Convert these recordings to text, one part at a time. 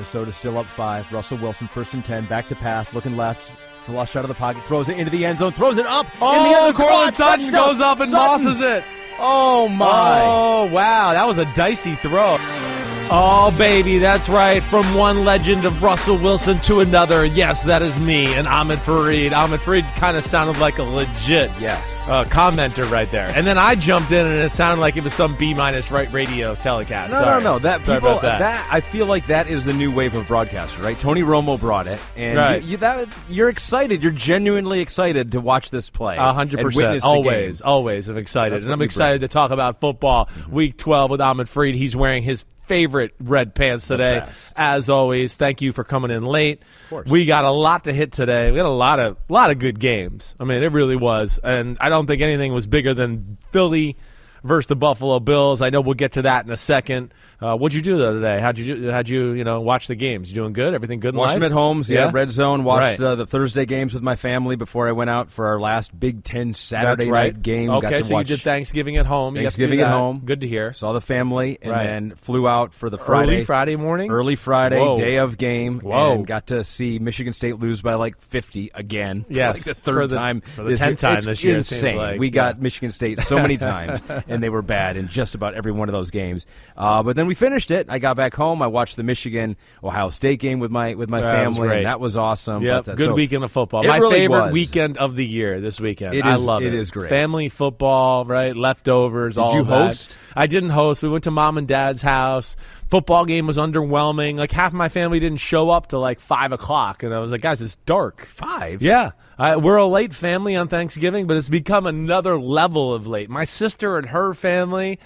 Minnesota still up five. Russell Wilson first and ten, back to pass, looking left, flush out of the pocket, throws it into the end zone, throws it up. Oh, in the oh, end Courtland Sutton goes up and Sutton. bosses it. Oh my! Oh wow, that was a dicey throw. Oh baby, that's right. From one legend of Russell Wilson to another. Yes, that is me and Ahmed Fareed. Ahmed Fareed kind of sounded like a legit Yes. uh, commenter right there. And then I jumped in and it sounded like it was some B minus right radio telecast. No, Sorry. no, no. That Sorry people about that. I feel like that is the new wave of broadcaster, right? Tony Romo brought it, and Right. you, you, that you're excited. You're genuinely excited to watch this play. A hundred and percent. witness the Always, game. always. I'm excited, That's and I'm excited to talk about football. Week 12 with Ahmed Fareed. He's wearing his favorite red pants today. As always, thank you for coming in late. We got a lot to hit today. We got a lot of lot of good games. I mean, it really was, and I don't think anything was bigger than Philly versus the Buffalo Bills. I know we'll get to that in a second. Uh, what'd you do the other day? How'd you how'd you you know watch the games? You doing good? Everything good? Watched them at homes. Yeah, red zone. Watched Right. uh, the Thursday games with my family before I went out for our last Big Ten Saturday right. night game. Okay, Got to so you did Thanksgiving at home. You got Thanksgiving at home. Good to hear. Saw the family and Right. then flew out for the Friday. Early Friday morning. Early Friday, Whoa. day of game, Whoa. and got to see Michigan State lose by like 50 again. Yes, like the third the- time for the 10th time It's this year, Insane. like, we got yeah. Michigan State so many times, and they were bad in just about every one of those games. Uh, but then we finished it. I got back home. I watched the Michigan Ohio State game with my with my That family. great. and that was awesome. Yeah, uh, good so- weekend of football. My really favorite was. weekend of the year this weekend. It I is- love it. it is great. Family football, right? Leftovers. all you of that. host? I didn't host. We went to mom and dad's house. Football game was underwhelming. Like half my family didn't show up till like five o'clock, and I was like, guys, it's dark. Five? Yeah, I, we're a late family on Thanksgiving, but it's become another level of late. My sister and her family,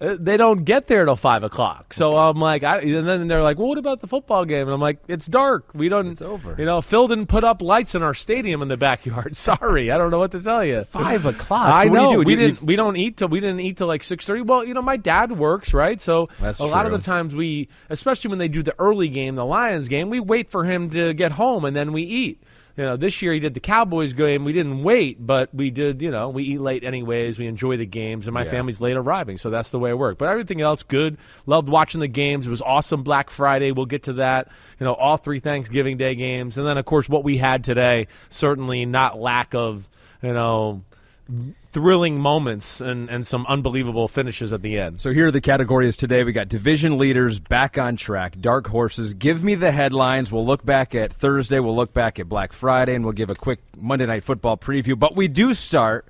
uh, they don't get there till five o'clock. So I'm like, I, and then they're like, well, what about the football game? And I'm like, it's dark. We don't. It's over. You know, Phil didn't put up lights in our stadium in the backyard. Sorry, I don't know what to tell you. Five o'clock. I So do know you do? we You- you- didn't. We don't eat till we didn't eat till like six thirty. Well, you know, my dad works right, so a lot of the the times we, especially when they do the early game, the Lions game, we wait for him to get home and then we eat. You know, this year he did the Cowboys game. We didn't wait, but we did. You know, we eat late anyways. We enjoy the games, and my family's late arriving, so that's the way it worked. But everything else, good. Loved watching the games. It was awesome. Black Friday. We'll get to that. You know, all three Thanksgiving Day games, and then of course what we had today. Certainly not lack of you know thrilling moments and, and some unbelievable finishes at the end. So here are the categories today. We got division leaders back on track, dark horses. Give me the headlines. We'll look back at Thursday. We'll look back at Black Friday, and we'll give a quick Monday Night Football preview. But we do start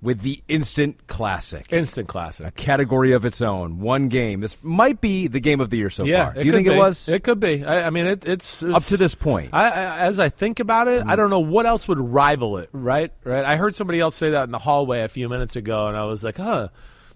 with the instant classic, Instant Classic. a category of its own. One game. This might be the game of the year so yeah, far. Do you think be. it was? It could be. I, I mean, it, it's, Up to this point. I, I, as I think about it, I mm-hmm. don't know what else would rival it. Right, right. I heard somebody else say that in the hallway a few minutes ago, and I was like, huh,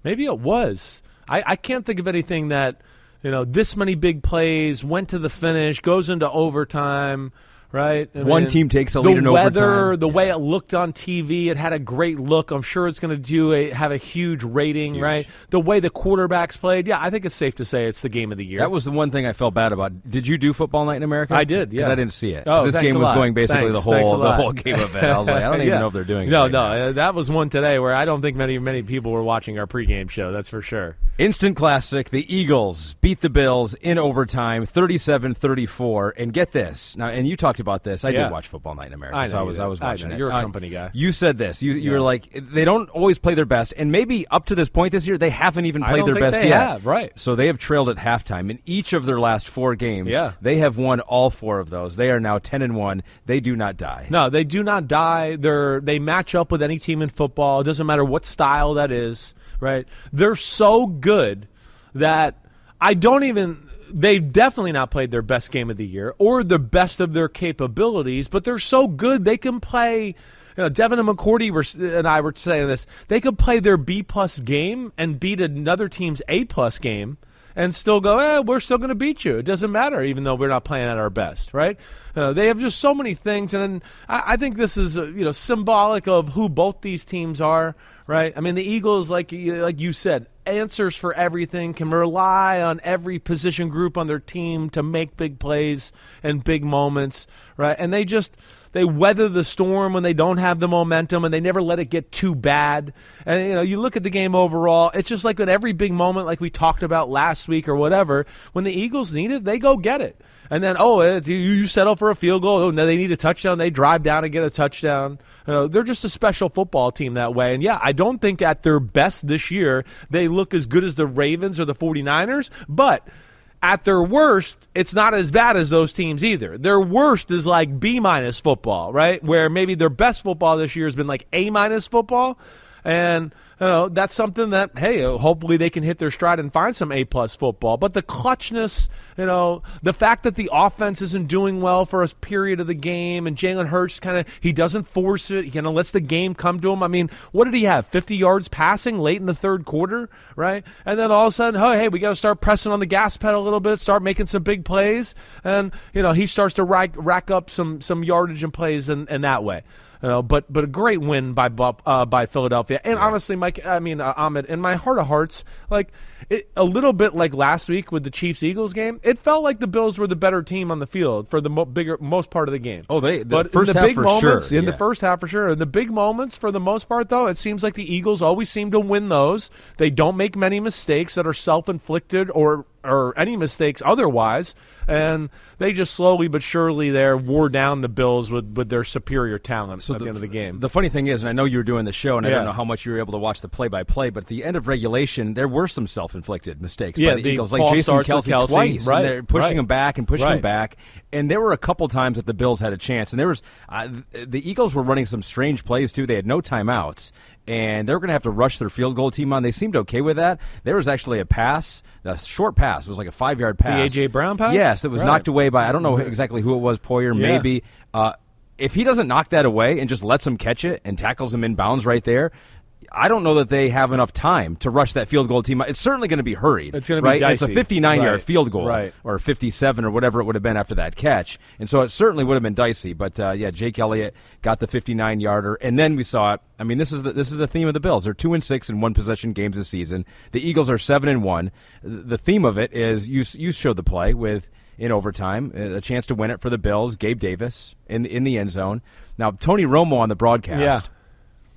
maybe it was. I, I can't think of anything that you know this many big plays went to the finish, goes into overtime. Right, I One mean, team takes a lead in weather, overtime. the weather, the way it looked on TV, it had a great look. I'm sure it's going to do a have a huge rating. Right, the way the quarterbacks played, yeah, I think it's safe to say it's the game of the year. That was the one thing I felt bad about. Did you do Football Night in America? I did, Because yeah. I didn't see it. Oh, this game was lot. going basically Thanks, the whole the whole game event. I was like, I don't even Yeah. know if they're doing. No, it no, right now. uh, that was one today where I don't think many many people were watching our pregame show. That's for sure. Instant classic. The Eagles beat the Bills in overtime, 37-34. And get this. Now, and you talked about this. I Yeah. did watch Football Night in America. I know so I was did. I was watching know. it. You're a Uh, company guy. You said this. You you Yeah. were like they don't always play their best and maybe up to this point this year they haven't even I played their best they yet. have, right. So they have trailed at halftime in each of their last 4 games. Yeah. They have won all 4 of those. They are now 10 and 1. They do not die. No, they do not die. They're they match up with any team in football. It doesn't matter what style that is, right? They're so good that I don't even they've definitely not played their best game of the year or the best of their capabilities, but they're so good they can play you know, Devin and McCourty were, and I were saying this. They could play their B plus game and beat another team's A plus game, and still go, eh, we're still going to beat you. It doesn't matter, even though we're not playing at our best, right? Uh, they have just so many things, and I, I think this is uh, you know symbolic of who both these teams are, right? I mean, the Eagles, like like you said, answers for everything, can rely on every position group on their team to make big plays and big moments, right? And they just they weather the storm when they don't have the momentum and they never let it get too bad. And you know, you look at the game overall, it's just like at every big moment like we talked about last week or whatever, when the Eagles need it, they go get it. And then oh, you, you settle for a field goal. Oh, no, they need a touchdown. They drive down and get a touchdown. You know, they're just a special football team that way. And yeah, I don't think at their best this year they look as good as the Ravens or the 49ers, but at their worst, it's not as bad as those teams either. Their worst is like B minus football, right? Where maybe their best football this year has been like A minus football. And you know, that's something that hey, uh, hopefully they can hit their stride and find some A plus football. But the clutchness, you know, the fact that the offense isn't doing well for a period of the game, and Jalen Hurts kind of he doesn't force it, he kind of lets the game come to him. I mean, what did he have? Fifty yards passing late in the third quarter, right? And then all of a sudden, oh hey, we got to start pressing on the gas pedal a little bit, start making some big plays, and you know he starts to rack, rack up some some yardage and plays in, in that way. You know, but but a great win by uh, by Philadelphia. And honestly, Mike, I mean uh, Ahmed, in my heart of hearts, like it, a little bit like last week with the Chiefs Eagles game, it felt like the Bills were the better team on the field for the mo- bigger most part of the game. Oh, they- the but first in the half big for moments, sure, in the first half for sure. In the big moments, for the most part, though, it seems like the Eagles always seem to win those. They don't make many mistakes that are self inflicted or or any mistakes otherwise, and they just slowly but surely there wore down the Bills with, with their superior talent at the, end of the game. The funny thing is, and I know you were doing the show, and I don't know how much you were able to watch the play-by-play, but at the end of regulation, there were some self-inflicted mistakes Yeah, by the, the Eagles, like Jason Kelce, Kelce, twice, right, and they're pushing right. him back and pushing him back. And there were a couple times that the Bills had a chance, and there was uh, the Eagles were running some strange plays too. They had no timeouts. And they were going to have to rush their field goal team on. They seemed okay with that. There was actually a pass, a short pass. It was like a five yard pass. A.J. Brown pass? Yes, that was Right. knocked away by I don't know exactly who it was, Poyer, Yeah. maybe. Uh, if he doesn't knock that away and just lets him catch it and tackles him in bounds right there, I don't know that they have enough time to rush that field goal team. It's certainly going to be hurried. It's gonna be right. It's a dicey. 59 yard field goal, Right. or 57 or whatever it would have been after that catch, and so it certainly would have been dicey. But uh, yeah, Jake Elliott got the 59 yarder, and then we saw it. I mean, this is the, this is the theme of the Bills. They're two and six in one possession games this season. The Eagles are seven and one. The theme of it is you you showed the play with in overtime, a chance to win it for the Bills. Gabe Davis in in the end zone. Now Tony Romo on the broadcast. Yeah.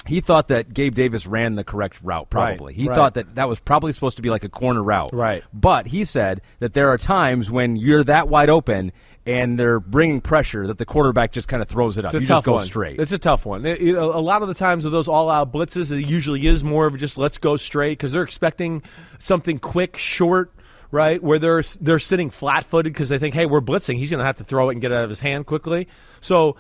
He thought that Gabe Davis ran the correct route, probably. Right, he right. thought that that was probably supposed to be like a corner route. Right. But he said that there are times when you're that wide open and they're bringing pressure that the quarterback just kind of throws it up. It's a you tough just go one. straight. It's a tough one. It- it- a lot of the times with those all-out blitzes, it usually is more of just let's go straight because they're expecting something quick, short, right? Where they're they're sitting flat-footed because they think, hey, we're blitzing. He's going to have to throw it and get it out of his hand quickly. So.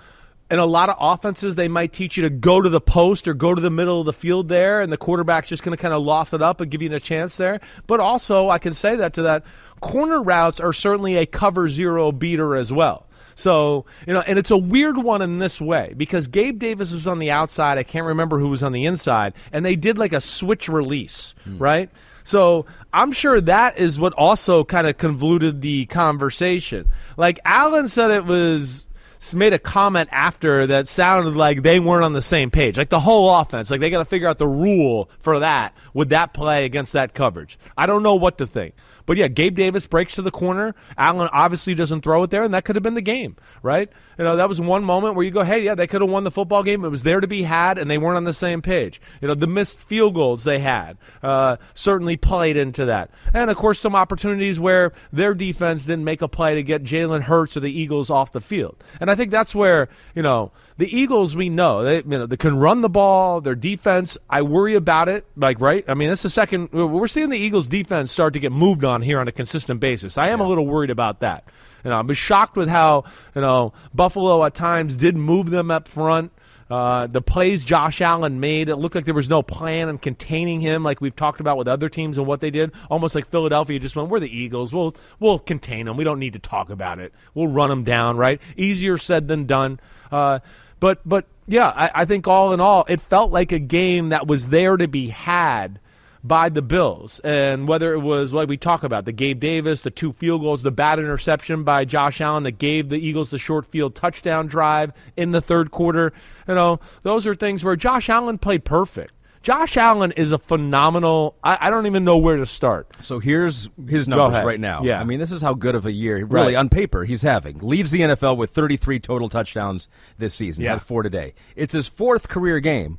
In a lot of offenses, they might teach you to go to the post or go to the middle of the field there, and the quarterback's just going to kind of loft it up and give you a chance there. But also, I can say that to that, corner routes are certainly a cover zero beater as well. So, you know, and it's a weird one in this way because Gabe Davis was on the outside. I can't remember who was on the inside. And they did like a switch release, hmm. right? So I'm sure that is what also kind of convoluted the conversation. Like Allen said it was made a comment after that sounded like they weren't on the same page. Like the whole offense, like they got to figure out the rule for that with that play against that coverage. I don't know what to think. But yeah, Gabe Davis breaks to the corner. Allen obviously doesn't throw it there, and that could have been the game, right? You know, that was one moment where you go, hey, yeah, they could have won the football game. It was there to be had, and they weren't on the same page. You know, the missed field goals they had uh, certainly played into that. And of course, some opportunities where their defense didn't make a play to get Jalen Hurts or the Eagles off the field. And I think that's where, you know, the Eagles, we know, they, you know, they can run the ball. Their defense, I worry about it. Like, right? I mean, this is the second. We're seeing the Eagles' defense start to get moved on here on a consistent basis. I am yeah. a little worried about that. You know, I'm shocked with how you know Buffalo at times did move them up front. Uh, the plays Josh Allen made, it looked like there was no plan in containing him, like we've talked about with other teams and what they did. Almost like Philadelphia just went, "We're the Eagles. We'll we'll contain them. We don't need to talk about it. We'll run them down." Right? Easier said than done. Uh, but but yeah, I, I think all in all, it felt like a game that was there to be had by the Bills. And whether it was like we talk about the Gabe Davis, the two field goals, the bad interception by Josh Allen that gave the Eagles the short field touchdown drive in the third quarter, you know, those are things where Josh Allen played perfect. Josh Allen is a phenomenal. I, I, don't even know where to start. So here's his numbers right now. Yeah. I mean, this is how good of a year, really, right. on paper, he's having. Leads the NFL with 33 total touchdowns this season. Yeah. Had four today. It's his fourth career game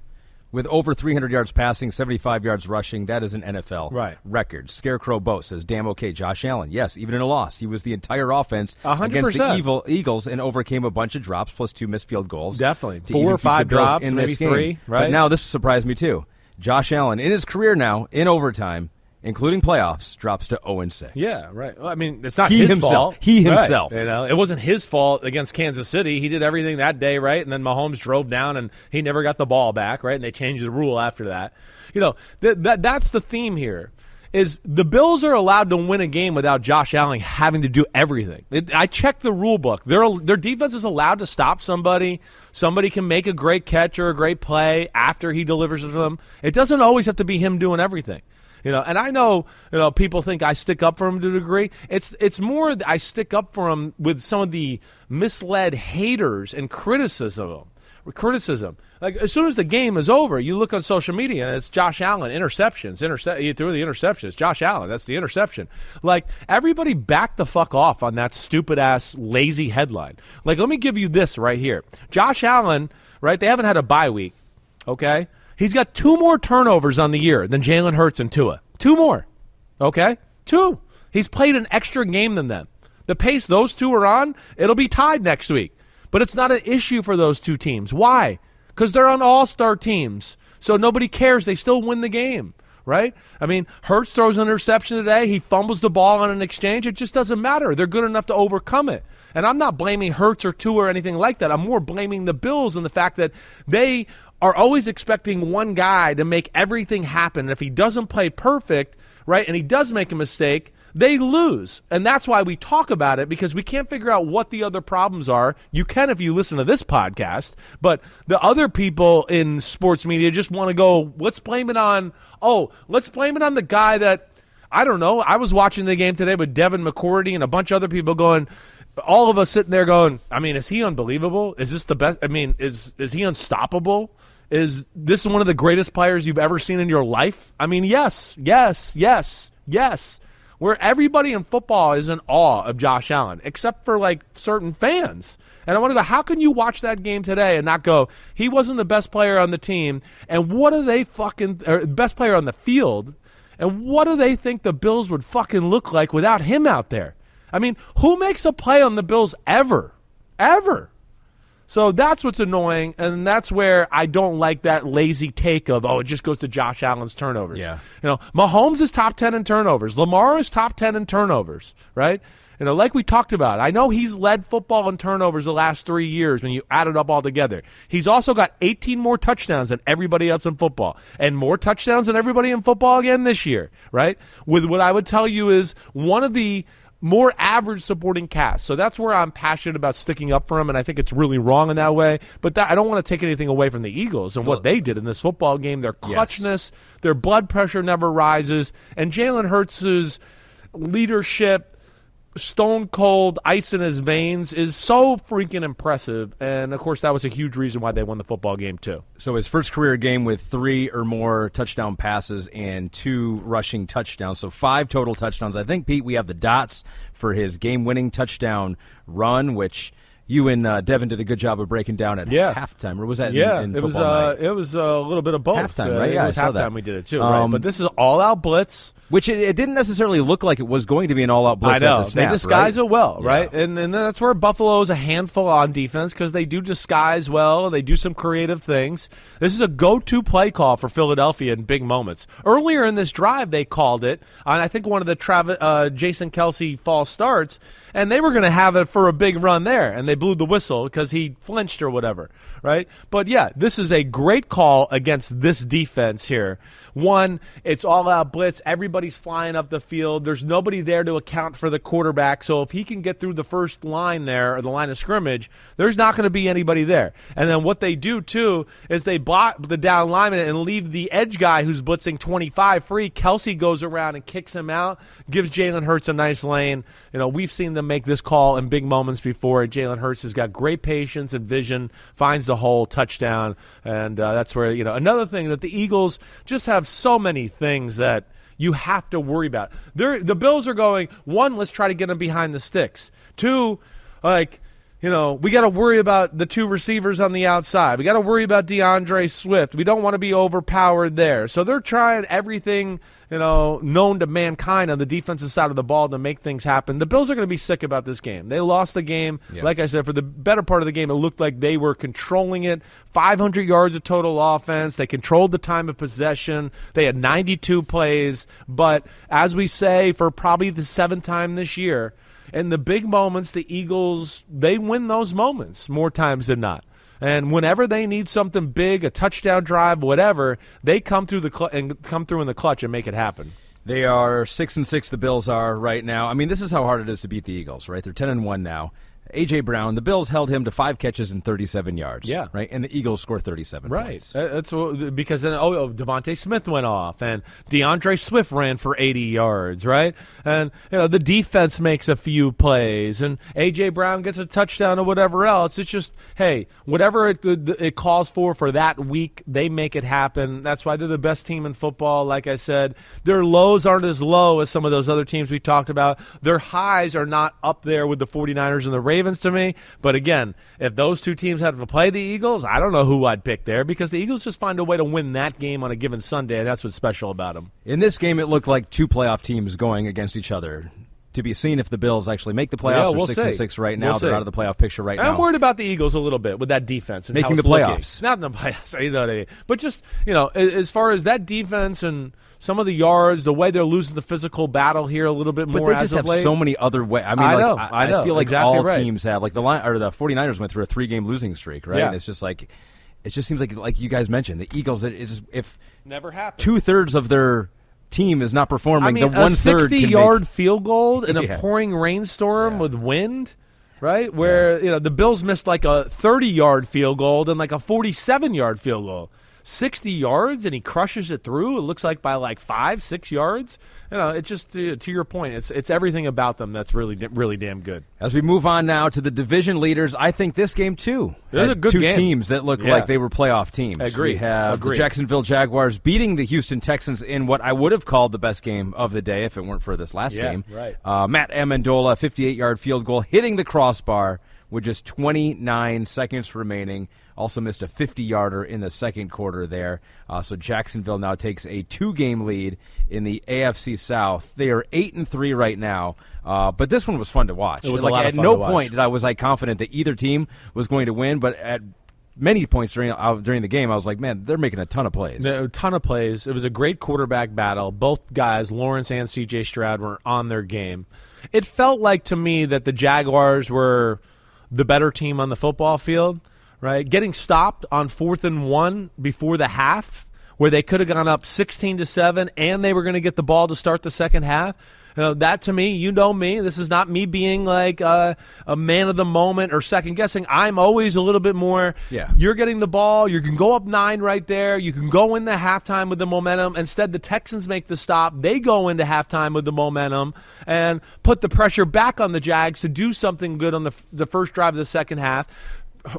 with over 300 yards passing, 75 yards rushing. That is an NFL right. record. Scarecrow Boat says, damn okay, Josh Allen. Yes, even in a loss, he was the entire offense 100%. against the evil Eagles and overcame a bunch of drops plus two missed field goals. Definitely. Four or five drops, in maybe this game. three, right? But now this surprised me too. Josh Allen, in his career now, in overtime, including playoffs, drops to 0 6. Yeah, right. Well, I mean, it's not he his himself. fault. He himself. Right. You know, it wasn't his fault against Kansas City. He did everything that day, right? And then Mahomes drove down and he never got the ball back, right? And they changed the rule after that. You know, th- that that's the theme here. Is the Bills are allowed to win a game without Josh Allen having to do everything? It, I checked the rule book. Their their defense is allowed to stop somebody. Somebody can make a great catch or a great play after he delivers to them. It doesn't always have to be him doing everything. You know, and I know you know people think I stick up for him to a degree. It's it's more I stick up for him with some of the misled haters and criticism. Criticism. Like as soon as the game is over, you look on social media and it's Josh Allen interceptions. Intercept. You threw the interceptions. Josh Allen. That's the interception. Like everybody, back the fuck off on that stupid ass lazy headline. Like let me give you this right here. Josh Allen. Right? They haven't had a bye week. Okay. He's got two more turnovers on the year than Jalen Hurts and Tua. Two more. Okay? Two. He's played an extra game than them. The pace those two are on, it'll be tied next week. But it's not an issue for those Tua teams. Why? Because they're on all star teams. So nobody cares. They still win the game, right? I mean, Hurts throws an interception today. He fumbles the ball on an exchange. It just doesn't matter. They're good enough to overcome it. And I'm not blaming Hurts or two or anything like that. I'm more blaming the Bills and the fact that they are always expecting one guy to make everything happen. And if he doesn't play perfect, right, and he does make a mistake, they lose. And that's why we talk about it because we can't figure out what the other problems are. You can if you listen to this podcast, but the other people in sports media just want to go, let's blame it on, oh, let's blame it on the guy that, I don't know. I was watching the game today with Devin McCourty and a bunch of other people going, all of us sitting there going, I mean, is he unbelievable? Is this the best? I mean, is is he unstoppable? Is this one of the greatest players you've ever seen in your life? I mean, yes, yes, yes, yes. Where everybody in football is in awe of Josh Allen, except for like certain fans. And I want to go, how can you watch that game today and not go, he wasn't the best player on the team? And what do they fucking, best player on the field? And what do they think the Bills would fucking look like without him out there? I mean, who makes a play on the Bills ever? Ever? So that's what's annoying, and that's where I don't like that lazy take of oh, it just goes to Josh Allen's turnovers. Yeah, you know, Mahomes is top ten in turnovers. Lamar is top ten in turnovers. Right? You know, like we talked about. I know he's led football in turnovers the last three years when you add it up all together. He's also got 18 more touchdowns than everybody else in football, and more touchdowns than everybody in football again this year. Right? With what I would tell you is one of the more average supporting cast. So that's where I'm passionate about sticking up for him, and I think it's really wrong in that way. But that, I don't want to take anything away from the Eagles and what they did in this football game. Their clutchness, yes. their blood pressure never rises, and Jalen Hurts' leadership stone cold ice in his veins is so freaking impressive. And of course, that was a huge reason why they won the football game, too. So his first career game with three or more touchdown passes and two rushing touchdowns. So five total touchdowns. I think, Pete, we have the dots for his game winning touchdown run, which you and uh, Devin did a good job of breaking down at Yeah. halftime, or was that? in- Yeah, in, it was uh, it was uh, a little bit of both. Halftime, Uh, right? Yeah, it was halftime that. we did it too, right? Um, But this is all out blitz. Which it, it didn't necessarily look like it was going to be an all-out blitz I know at the snap. they disguise right? it well, Yeah. right? And and that's where Buffalo is a handful on defense because they do disguise well. They do some creative things. This is a go-to play call for Philadelphia in big moments. Earlier in this drive, they called it on I think one of the Travis, uh, Jason Kelce false starts, and they were going to have it for a big run there, and they blew the whistle because he flinched or whatever, right? But yeah, this is a great call against this defense here. One, it's all out blitz. Everybody's flying up the field. There's nobody there to account for the quarterback. So if he can get through the first line there, or the line of scrimmage, there's not going to be anybody there. And then what they do too is they block the down lineman and leave the edge guy who's blitzing 25 free. Kelce goes around and kicks him out, gives Jalen Hurts a nice lane. You know, we've seen them make this call in big moments before. Jalen Hurts has got great patience and vision, finds the hole, touchdown, and uh, that's where you know another thing that the Eagles just have so many things that you have to worry about. They're, the Bills are going one. Let's try to get them behind the sticks. Two, like you know, we got to worry about the two receivers on the outside. We got to worry about D'Andre Swift. We don't want to be overpowered there. So they're trying everything, you know, known to mankind on the defensive side of the ball to make things happen. The Bills are going to be sick about this game. They lost the game. Yeah. Like I said, for the better part of the game, it looked like they were controlling it. 500 yards of total offense. They controlled the time of possession. They had 92 plays. But as we say for probably the seventh time this year, in the big moments, the Eagles, they win those moments more times than not. And whenever they need something big, a touchdown drive, whatever, they come through the cl- and come through in the clutch and make it happen. They are six and six. The Bills are right now. I mean, this is how hard it is to beat the Eagles, right? They're ten and one now. AJ Brown, the Bills held him to five catches and thirty-seven yards. Yeah. right, and the Eagles score thirty-seven. points. Uh, That's what, because then oh, oh DeVonta Smith went off and D'Andre Swift ran for 80 yards, right? And you know the defense makes a few plays and AJ Brown gets a touchdown or whatever else. It's just hey, whatever it, it calls for for that week, they make it happen. That's why they're the best team in football. Like I said, their lows aren't as low as some of those other teams we talked about. Their highs are not up there with the 49ers and the Ravens to me. But again, if those two teams had to play the Eagles, I don't know who I'd pick there because the Eagles just find a way to win that game on a given Sunday, and that's what's special about them. In this game, it looked like two playoff teams going against each other. To be seen if the Bills actually make the playoffs. Yeah, we'll six and see. six right We'll now. They're see. out of the playoff picture right And now. I'm worried about the Eagles a little bit with that defense and Making the looking. playoffs. Not in the playoffs, you know what I mean. But just you know, as far as that defense and some of the yards, the way they're losing the physical battle here a little bit more. But more. they as just of have late. so many other ways. I mean, I like, know, I, I know, feel like exactly all right. teams have. Like the line or the 49ers went through a three-game losing streak, right? Yeah. And it's just like it just seems like like you guys mentioned the Eagles. It, it's just, if never happened. two thirds of their team is not performing, I mean, the one a sixty-yard make- field goal in a pouring rainstorm with wind, right? Where you know the Bills missed like a thirty-yard field goal and like a forty-seven-yard field goal. 60 yards and he crushes it through. It looks like by like five, six yards. You know, it's just to, to your point. It's it's everything about them that's really really damn good. As we move on now to the division leaders, I think this game too. Had a good two game. teams that look Yeah. like they were playoff teams. Agree. We have Agree. the Jacksonville Jaguars beating the Houston Texans in what I would have called the best game of the day if it weren't for this last Yeah, game. right. Uh, Matt Ammendola, 58-yard field goal, hitting the crossbar with just 29 seconds remaining. Also missed a 50-yarder in the second quarter there. Uh, so Jacksonville now takes a two-game lead in the AFC South. They are eight and three right now. Uh, but this one was fun to watch. It was like at no point did I was I confident that either team was going to win, but at many points during uh, during the game, I was like, man, they're making a ton of plays. A ton of plays. It was a great quarterback battle. Both guys, Lawrence and C.J. Stroud, were on their game. It felt like to me that the Jaguars were the better team on the football field. Right, getting stopped on fourth and one before the half, where they could have gone up sixteen to seven, and they were going to get the ball to start the second half. You know, that to me, you know me. This is not me being like a, a man of the moment or second guessing. I'm always a little bit more. Yeah. You're getting the ball. You can go up nine right there. You can go into halftime with the momentum. Instead, the Texans make the stop. They go into halftime with the momentum and put the pressure back on the Jags to do something good on the the first drive of the second half.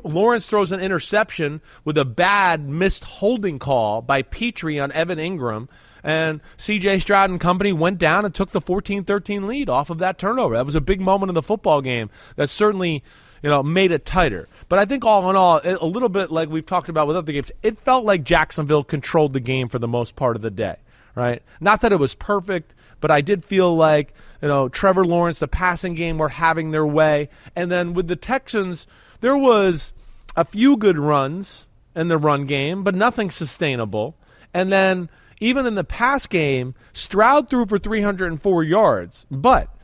Lawrence throws an interception with a bad missed holding call by Pitre on Evan Engram. And CJ Stroud and company went down and took the 14 13 lead off of that turnover. That was a big moment in the football game that certainly you know, made it tighter. But I think all in all, a little bit like we've talked about with other games, it felt like Jacksonville controlled the game for the most part of the day, right? Not that it was perfect, but I did feel like, you know, Trevor Lawrence, the passing game were having their way. And then with the Texans, there was a few good runs in the run game, but nothing sustainable. And then even in the pass game, Stroud threw for 304 yards, but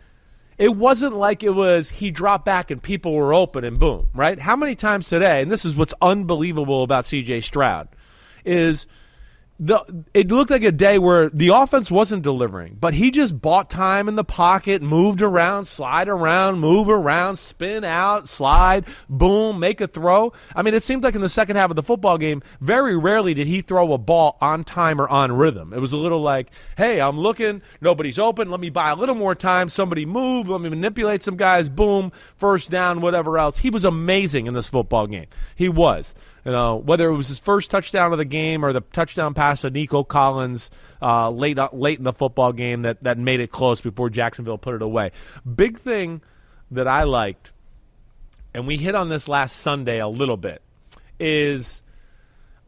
it wasn't like it was he dropped back and people were open and boom, right? How many times today, and this is what's unbelievable about CJ Stroud, is – the it looked like a day where the offense wasn't delivering, but he just bought time in the pocket, moved around, slide around, move around, spin out, slide, boom, make a throw. I mean, it seemed like in the second half of the football game, very rarely did he throw a ball on time or on rhythm. It was a little like, "Hey, I'm looking, nobody's open, let me buy a little more time, somebody move, let me manipulate some guys, boom, first down, whatever else." He was amazing in this football game. He was. You know, whether it was his first touchdown of the game or the touchdown pass to Nico Collins uh, late uh, late in the football game that, that made it close before Jacksonville put it away. Big thing that I liked, and we hit on this last Sunday a little bit, is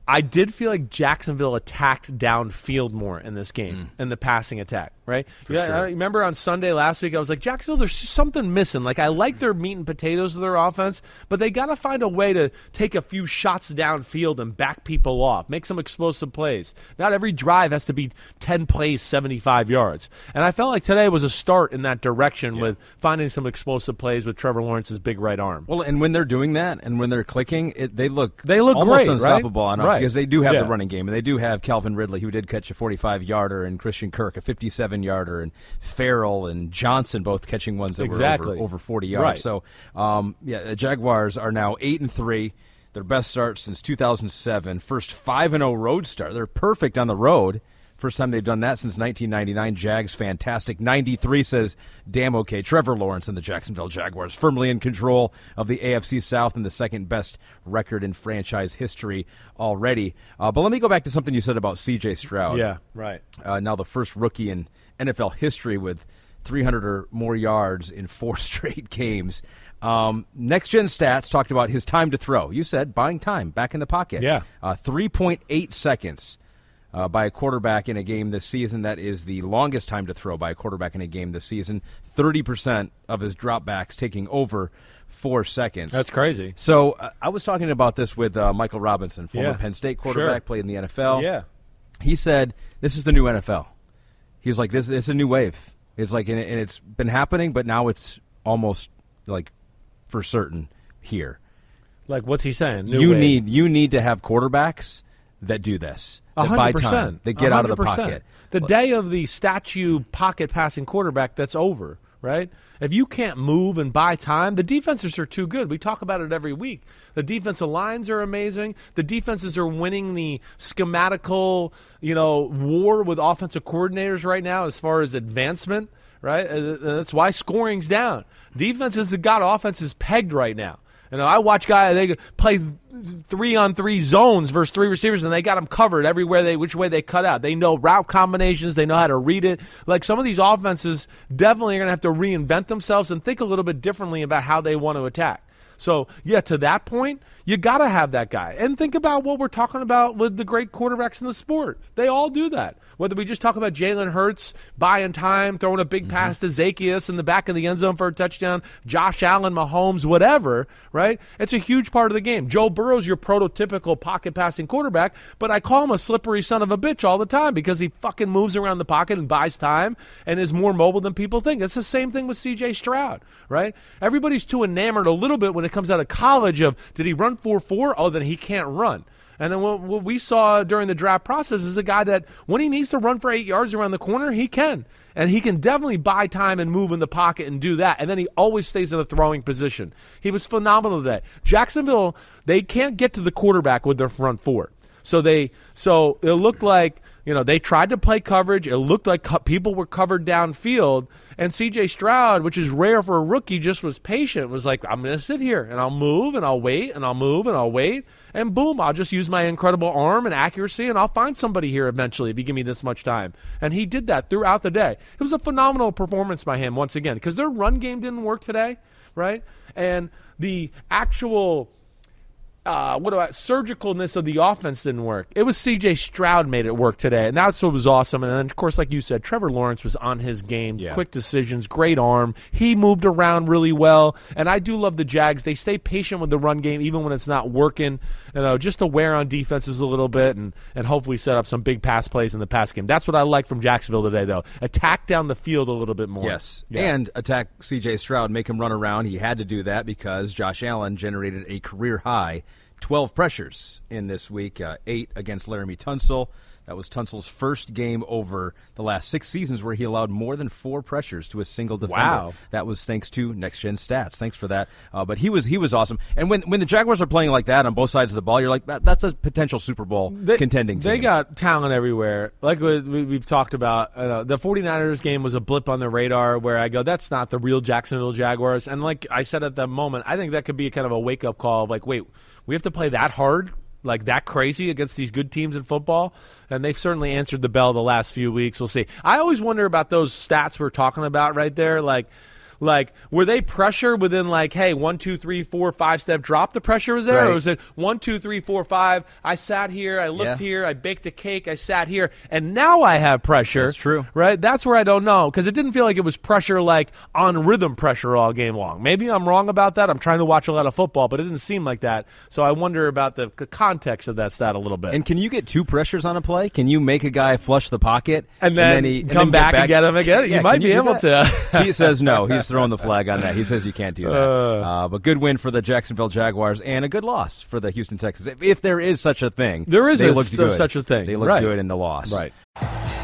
I did feel like Jacksonville attacked downfield more in this game mm. in the passing attack, right? yeah, sure. I remember on Sunday last week I was like Jacksonville there's something missing. Like I like their meat and potatoes of their offense, but they got to find a way to take a few shots downfield and back people off, make some explosive plays. Not every drive has to be 10 plays 75 yards. And I felt like today was a start in that direction yeah. with finding some explosive plays with Trevor Lawrence's big right arm. Well, and when they're doing that and when they're clicking, it, they look they look almost great, unstoppable right? on right because they do have yeah. the running game, and they do have Calvin Ridley, who did catch a 45 yarder, and Christian Kirk, a 57 yarder, and Farrell and Johnson both catching ones that exactly. were over, over 40 yards. Right. So, um, yeah, the Jaguars are now 8 and 3. Their best start since 2007. First 5 and 0 road start. They're perfect on the road. First time they've done that since 1999. Jags fantastic. 93 says, damn okay. Trevor Lawrence and the Jacksonville Jaguars firmly in control of the AFC South and the second best record in franchise history already. Uh, but let me go back to something you said about C.J. Stroud. Yeah, right. Uh, now the first rookie in NFL history with 300 or more yards in four straight games. Um, Next Gen Stats talked about his time to throw. You said buying time back in the pocket. Yeah. Uh, 3.8 seconds uh, by a quarterback in a game this season. That is the longest time to throw by a quarterback in a game this season. 30% of his dropbacks taking over four seconds. That's crazy. So uh, I was talking about this with uh, Michael Robinson, former Yeah. Penn State quarterback, Sure. played in the NFL. Yeah. He said, This is the new NFL. He was like, This it's a new wave. It's like, and it's been happening, but now it's almost like for certain here. Like what's he saying? New you wave. need you need to have quarterbacks that do this. That buy time. That get out of the pocket. The day of the statue pocket passing quarterback, that's over, right? If you can't move and buy time, the defenses are too good. We talk about it every week. The defensive lines are amazing. The defenses are winning the schematical, you know, war with offensive coordinators right now as far as advancement, right? Uh, That's why scoring's down. Defenses have got offenses pegged right now. You know, I watch guys they play three on three zones versus three receivers, and they got them covered everywhere they which way they cut out. They know route combinations, they know how to read it. Like some of these offenses, definitely are going to have to reinvent themselves and think a little bit differently about how they want to attack. So, yeah, to that point, you got to have that guy. And think about what we're talking about with the great quarterbacks in the sport. They all do that. Whether we just talk about Jalen Hurts buying time, throwing a big mm-hmm. pass to Zacchaeus in the back of the end zone for a touchdown, Josh Allen, Mahomes, whatever, right? It's a huge part of the game. Joe Burrow's your prototypical pocket passing quarterback, but I call him a slippery son of a bitch all the time because he fucking moves around the pocket and buys time and is more mobile than people think. It's the same thing with CJ Stroud, right? Everybody's too enamored a little bit when it comes out of college of did he run 4 4? Oh, then he can't run. And then what, what we saw during the draft process is a guy that when he needs to run for eight yards around the corner, he can. And he can definitely buy time and move in the pocket and do that. And then he always stays in a throwing position. He was phenomenal today. Jacksonville, they can't get to the quarterback with their front four. So they so it looked like you know they tried to play coverage. It looked like co- people were covered downfield, and C.J. Stroud, which is rare for a rookie, just was patient. Was like, I'm going to sit here and I'll move and I'll wait and I'll move and I'll wait and boom, I'll just use my incredible arm and accuracy and I'll find somebody here eventually if you give me this much time. And he did that throughout the day. It was a phenomenal performance by him once again because their run game didn't work today, right? And the actual uh, what about surgicalness of the offense didn't work. It was C.J. Stroud made it work today, and that's what was awesome. And then, of course, like you said, Trevor Lawrence was on his game, Yeah. quick decisions, great arm. He moved around really well, and I do love the Jags. They stay patient with the run game, even when it's not working. You know, just to wear on defenses a little bit, and and hopefully set up some big pass plays in the pass game. That's what I like from Jacksonville today, though. Attack down the field a little bit more. Yes, Yeah. and attack C.J. Stroud, make him run around. He had to do that because Josh Allen generated a career high 12 pressures in this week, uh, eight against Laremy Tunsil. That was Tunsil's first game over the last six seasons where he allowed more than four pressures to a single defender. Wow. That was thanks to next gen stats. Thanks for that. Uh, but he was he was awesome. And when when the Jaguars are playing like that on both sides of the ball, you're like that, that's a potential Super Bowl They- contending team. They got talent everywhere. Like we, we've talked about, uh, the 49ers game was a blip on the radar where I go, that's not the real Jacksonville Jaguars. And like I said at the moment, I think that could be kind of a wake up call of like, wait, we have to play that hard? Like that crazy against these good teams in football, and they've certainly answered the bell the last few weeks. We'll see. I always wonder about those stats we're talking about right there. Like, like were they pressure within like, hey, one, two, three, four, five step drop? The pressure was there, or was it one, two, three, four, five? I sat here, I looked Yeah. here, I baked a cake, I sat here, and now I have pressure. That's true. right? That's where I don't know because it didn't feel like it was pressure like on rhythm pressure all game long. Maybe I'm wrong about that. I'm trying to watch a lot of football, but it didn't seem like that. So I wonder about the, the context of that stat a little bit. And can you get two pressures on a play? Can you make a guy flush the pocket And then he come back and get him again? You might be able that? to. he says no. He's throwing the flag on that. He says you can't do that. Uh, but good win for the Jacksonville Jaguars and a good loss for the Houston Texans. If, if there is such a thing, There is they a- looked so- good. such a thing. They look Right. good in the loss. right.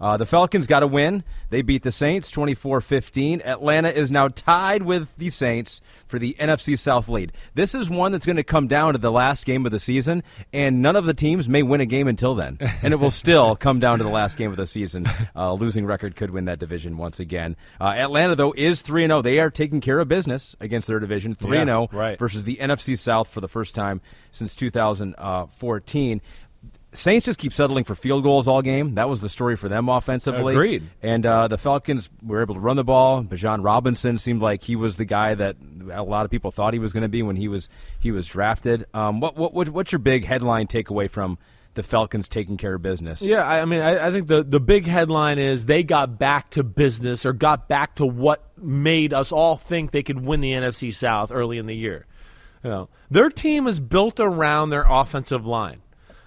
Uh, the Falcons got a win. They beat the Saints 24 15. Atlanta is now tied with the Saints for the NFC South lead. This is one that's going to come down to the last game of the season, and none of the teams may win a game until then. And it will still come down to the last game of the season. Uh, losing record could win that division once again. Uh, Atlanta, though, is 3 0. They are taking care of business against their division 3 0 right. versus the NFC South for the first time since 2014. Saints just keep settling for field goals all game. That was the story for them offensively. Agreed. And uh, the Falcons were able to run the ball. Bijan Robinson seemed like he was the guy that a lot of people thought he was going to be when he was he was drafted. Um, what, what what what's your big headline takeaway from the Falcons taking care of business? Yeah, I I mean, I, I think the, the big headline is they got back to business or got back to what made us all think they could win the NFC South early in the year. You know, their team is built around their offensive line.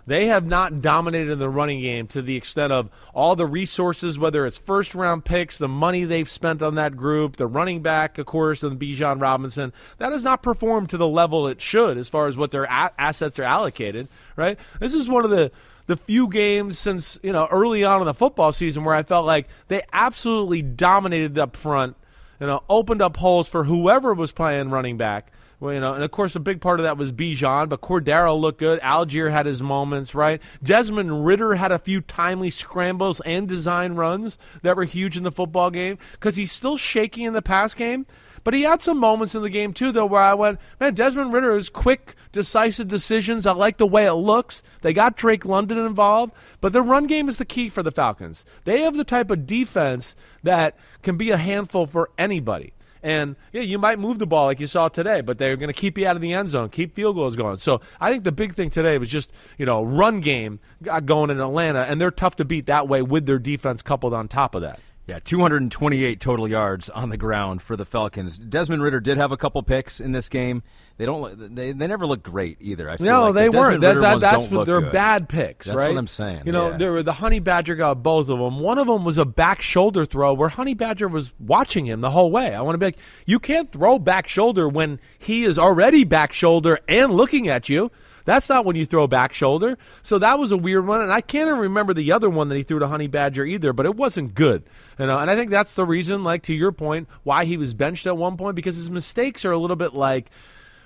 They have not dominated the running game to the extent of all the resources, whether it's first round picks, the money they've spent on that group, the running back, of course, and Bijan Robinson. That has not performed to the level it should as far as what their a- assets are allocated, right? This is one of the the few games since you know early on in the football season where I felt like they absolutely dominated up front, you know, opened up holes for whoever was playing running back. Well, you know, and of course, a big part of that was Bijan, but Cordero looked good. Allgeier had his moments, right? Desmond Ridder had a few timely scrambles and design runs that were huge in the football game because he's still shaky in the pass game. But he had some moments in the game too, though, where I went, man, Desmond Ridder is quick, decisive decisions. I like the way it looks. They got Drake London involved, but the run game is the key for the Falcons. They have the type of defense that can be a handful for anybody. And yeah, you might move the ball like you saw today, but they're going to keep you out of the end zone, keep field goals going. So I think the big thing today was just you know run game uh, going in Atlanta, and they're tough to beat that way with their defense coupled on top of that. Yeah, 228 total yards on the ground for the Falcons. Desmond Ridder did have a couple picks in this game. They don't. They, they never look great either. I feel no, like they the weren't. Desmond That's, that's what they're good. bad picks, That's right? what I'm saying, You know, yeah. there were the Honey Badger got both of them. One of them was a back shoulder throw where Honey Badger was watching him the whole way. I want to be like, you can't throw back shoulder when he is already back shoulder and looking at you. That's not when you throw back shoulder. So that was a weird one, and I can't even remember the other one that he threw to Honey Badger either. But it wasn't good, you know. And I think that's the reason, like to your point, why he was benched at one point because his mistakes are a little bit like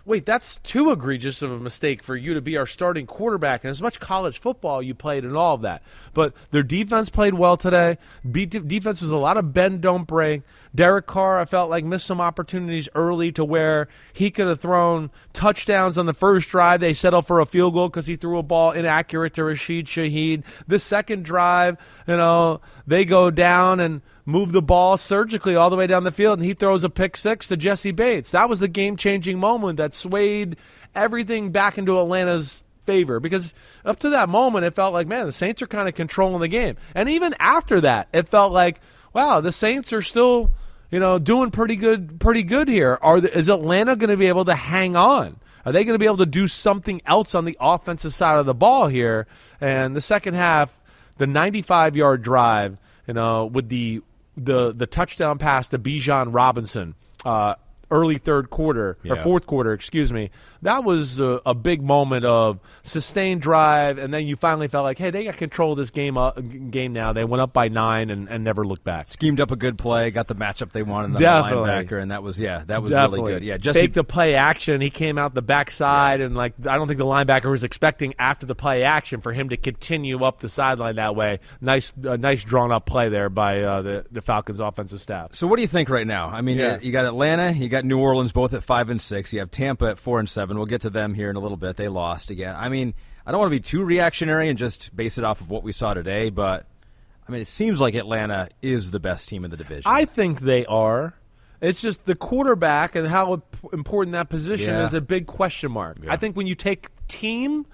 wait, that's too egregious of a mistake for you to be our starting quarterback. And as much college football you played and all of that. But their defense played well today. Be- defense was a lot of bend, don't break. Derek Carr, I felt like missed some opportunities early to where he could have thrown touchdowns on the first drive. They settled for a field goal because he threw a ball inaccurate to Rashid Shaheed. The second drive, you know, they go down and move the ball surgically all the way down the field, and he throws a pick six to Jessie Bates. That was the game changing moment that swayed everything back into Atlanta's favor because up to that moment, it felt like, man, the Saints are kind of controlling the game. And even after that, it felt like, wow, the Saints are still, you know, doing pretty good, pretty good here. Are the, is Atlanta going to be able to hang on? Are they going to be able to do something else on the offensive side of the ball here? And the second half, the 95 yard drive, you know, with the the the touchdown pass to Bijan Robinson, uh, early third quarter or fourth quarter, excuse me. That was a, a big moment of sustained drive, and then you finally felt like, hey, they got control of this game uh, game now. They went up by nine and, and never looked back. Schemed up a good play, got the matchup they wanted the Definitely. linebacker, and that was yeah, that was Definitely. really good. Yeah, Jesse Fake the play action. He came out the backside, and like I don't think the linebacker was expecting after the play action for him to continue up the sideline that way. Nice, uh, nice drawn up play there by uh, the the Falcons offensive staff. So what do you think right now? I mean, Yeah. uh, you got Atlanta, you got New Orleans, both at five and six. You have Tampa at four and seven. We'll get to them here in a little bit. They lost again. I mean, I don't want to be too reactionary and just base it off of what we saw today, but I mean, it seems like Atlanta is the best team in the division. I think they are. It's just the quarterback and how important that position Yeah. is a big question mark. I think when you take team,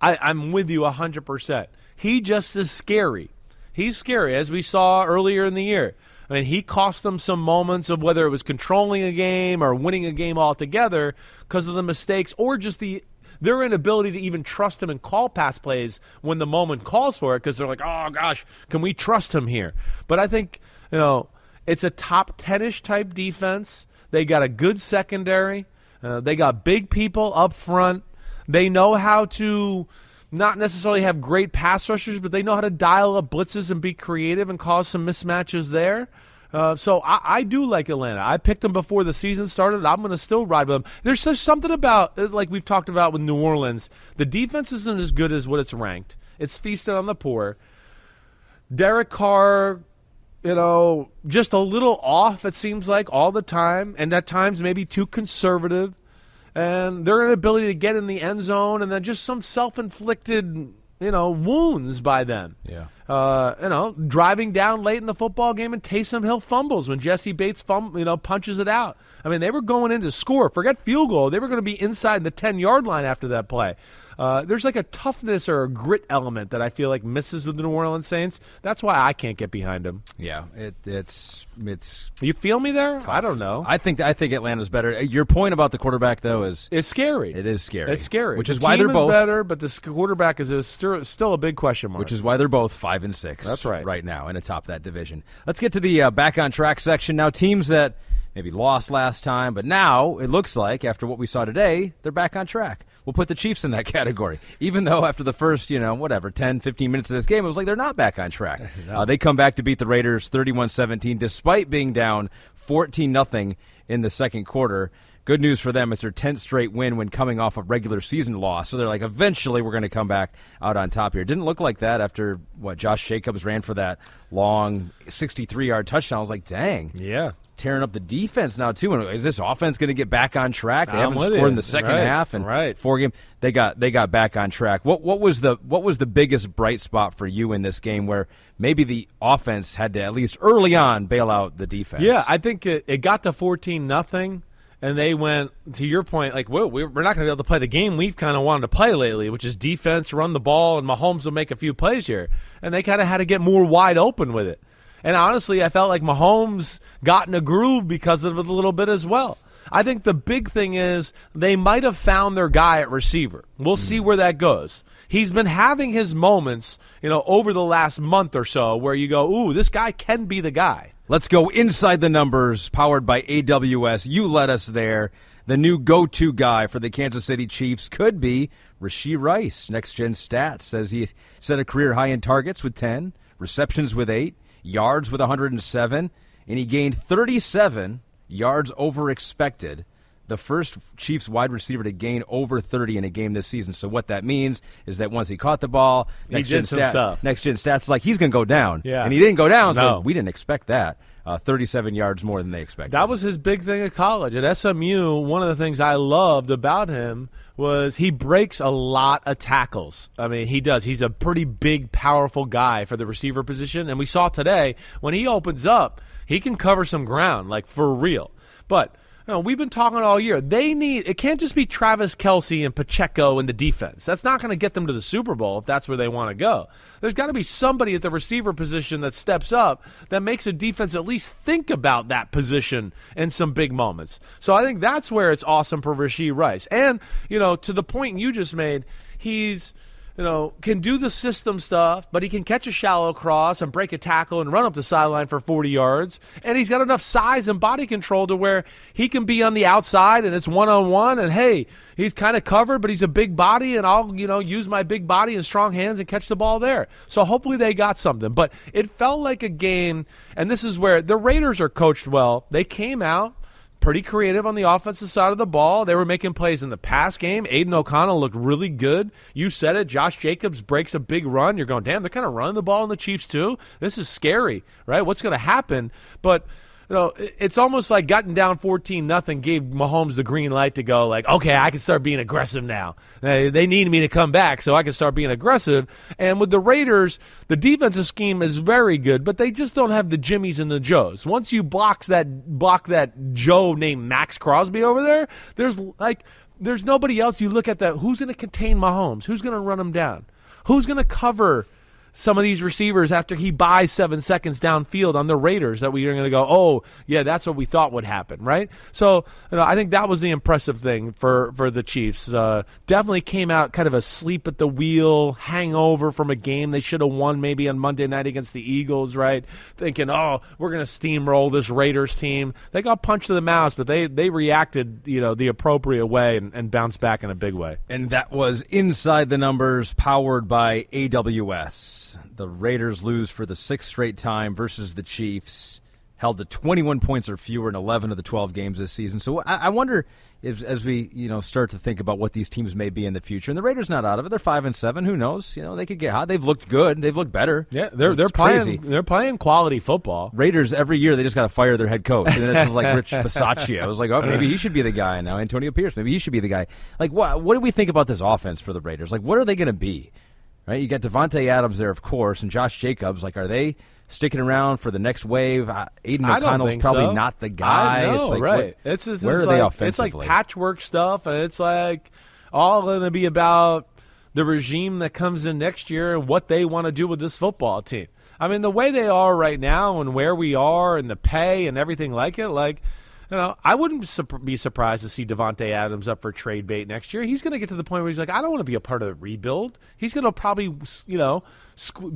I, I'm with you 100%. He just is scary. He's scary, as we saw earlier in the year. I mean, he cost them some moments of whether it was controlling a game or winning a game altogether because of the mistakes or just the their inability to even trust him and call pass plays when the moment calls for it because they're like, oh gosh, can we trust him here? But I think you know it's a top ten-ish type defense. They got a good secondary. Uh, they got big people up front. They know how to not necessarily have great pass rushers, but they know how to dial up blitzes and be creative and cause some mismatches there. Uh, so I, I do like Atlanta. I picked them before the season started. I'm going to still ride with them. There's just something about, uh, like we've talked about with New Orleans, the defense isn't as good as what it's ranked. It's feasted on the poor. Derek Carr, you know, just a little off, it seems like, all the time, and at times maybe too conservative. And their inability to get in the end zone, and then just some self inflicted, you know, wounds by them. Yeah. uh, you know, driving down late in the football game and Taysom Hill fumbles when Jessie Bates fum- you know punches it out. I mean, they were going in to score. Forget field goal. They were going to be inside the 10 yard line after that play. Uh, there's like a toughness or a grit element that I feel like misses with the New Orleans Saints. That's why I can't get behind them. Yeah, it, it's it's. You feel me there? Tough. I don't know. I think I think Atlanta's better. Your point about the quarterback though is it's scary. It is scary. It's scary. Which the is why they're is both better, but the quarterback is a, still a big question mark. Which is why they're both five and six. That's right. Right now, and atop that division. Let's get to the uh, back on track section now. Teams that maybe lost last time, but now it looks like after what we saw today, they're back on track. We'll put the Chiefs in that category. Even though after the first, you know, whatever, 10, 15 minutes of this game, it was like they're not back on track. no. uh, they come back to beat the Raiders 31 17, despite being down 14 0 in the second quarter. Good news for them. It's their 10th straight win when coming off a regular season loss. So they're like, eventually we're going to come back out on top here. Didn't look like that after what Josh Jacobs ran for that long 63 yard touchdown. I was like, dang. Yeah tearing up the defense now too. And is this offense going to get back on track? They I'm haven't scored in the second right. half and right. four game. They got they got back on track. What what was the what was the biggest bright spot for you in this game where maybe the offense had to at least early on bail out the defense? Yeah, I think it, it got to fourteen nothing. And they went to your point, like, whoa, we're not going to be able to play the game we've kind of wanted to play lately, which is defense, run the ball, and Mahomes will make a few plays here. And they kind of had to get more wide open with it. And honestly, I felt like Mahomes got in a groove because of it a little bit as well. I think the big thing is they might have found their guy at receiver. We'll mm. see where that goes. He's been having his moments, you know, over the last month or so where you go, ooh, this guy can be the guy. Let's go inside the numbers, powered by AWS. You led us there. The new go to guy for the Kansas City Chiefs could be Rashee Rice. Next Gen Stats says he set a career high in targets with 10, receptions with 8, yards with 107, and he gained 37 yards over expected. The first Chiefs wide receiver to gain over 30 in a game this season. So what that means is that once he caught the ball, next gen stat, next gen stats like he's going to go down, yeah. and he didn't go down. No. So we didn't expect that. Uh, 37 yards more than they expected. That was his big thing at college. At SMU, one of the things I loved about him was he breaks a lot of tackles. I mean, he does. He's a pretty big, powerful guy for the receiver position. And we saw today when he opens up, he can cover some ground, like for real. But know, we've been talking all year. They need it can't just be Travis Kelce and Pacheco in the defense. That's not going to get them to the Super Bowl if that's where they want to go. There's got to be somebody at the receiver position that steps up that makes a defense at least think about that position in some big moments. So I think that's where it's awesome for Rashee Rice. And, you know, to the point you just made, he's you know, can do the system stuff, but he can catch a shallow cross and break a tackle and run up the sideline for 40 yards. And he's got enough size and body control to where he can be on the outside and it's one on one. And hey, he's kind of covered, but he's a big body, and I'll, you know, use my big body and strong hands and catch the ball there. So hopefully they got something. But it felt like a game, and this is where the Raiders are coached well. They came out pretty creative on the offensive side of the ball. They were making plays in the pass game. Aidan O'Connell looked really good. You said it. Josh Jacobs breaks a big run. You're going, damn, they're kind of running the ball in the Chiefs too. This is scary, right? What's going to happen? But you know, it's almost like gotten down 14 nothing gave Mahomes the green light to go like, okay, I can start being aggressive now. They need me to come back so I can start being aggressive. And with the Raiders, the defensive scheme is very good, but they just don't have the Jimmies and the Joes. Once you box that block that Joe named Maxx Crosby over there, there's like there's nobody else. You look at that. Who's going to contain Mahomes? Who's going to run him down? Who's going to cover? Some of these receivers after he buys seven seconds downfield on the Raiders that we are going to go, oh yeah, that's what we thought would happen, right? So you know, I think that was the impressive thing for for the Chiefs. Uh, definitely came out kind of asleep at the wheel, hangover from a game they should have won maybe on Monday night against the Eagles, right? Thinking, oh, we're going to steamroll this Raiders team. They got punched in the mouth, but they they reacted, you know, the appropriate way and, and bounced back in a big way. And that was inside the numbers, powered by AWS. The Raiders lose for the sixth straight time versus the Chiefs, held to 21 points or fewer in 11 of the 12 games this season. So I, I wonder if, as we you know start to think about what these teams may be in the future, and the Raiders not out of it. They're five and seven. Who knows? You know they could get hot. They've looked good. They've looked better. Yeah, they're they're playing. They're playing quality football. Raiders every year they just got to fire their head coach. And this is like Rich Bisaccia. I was like, oh, maybe he should be the guy now. Antonio Pierce, maybe he should be the guy. Like, what what do we think about this offense for the Raiders? Like, what are they going to be? Right? You got Davante Adams there, of course, and Josh Jacobs. Like, are they sticking around for the next wave? Uh, Aidan O'Connell's probably so. not the guy. I know, it's like, right? what- it's just, where it's are they offensively? It's like patchwork stuff, and it's like all going to be about the regime that comes in next year and what they want to do with this football team. I mean, the way they are right now and where we are and the pay and everything like it, like. You know, I wouldn't be surprised to see Davante Adams up for trade bait next year. He's going to get to the point where he's like, I don't want to be a part of the rebuild. He's going to probably, you know,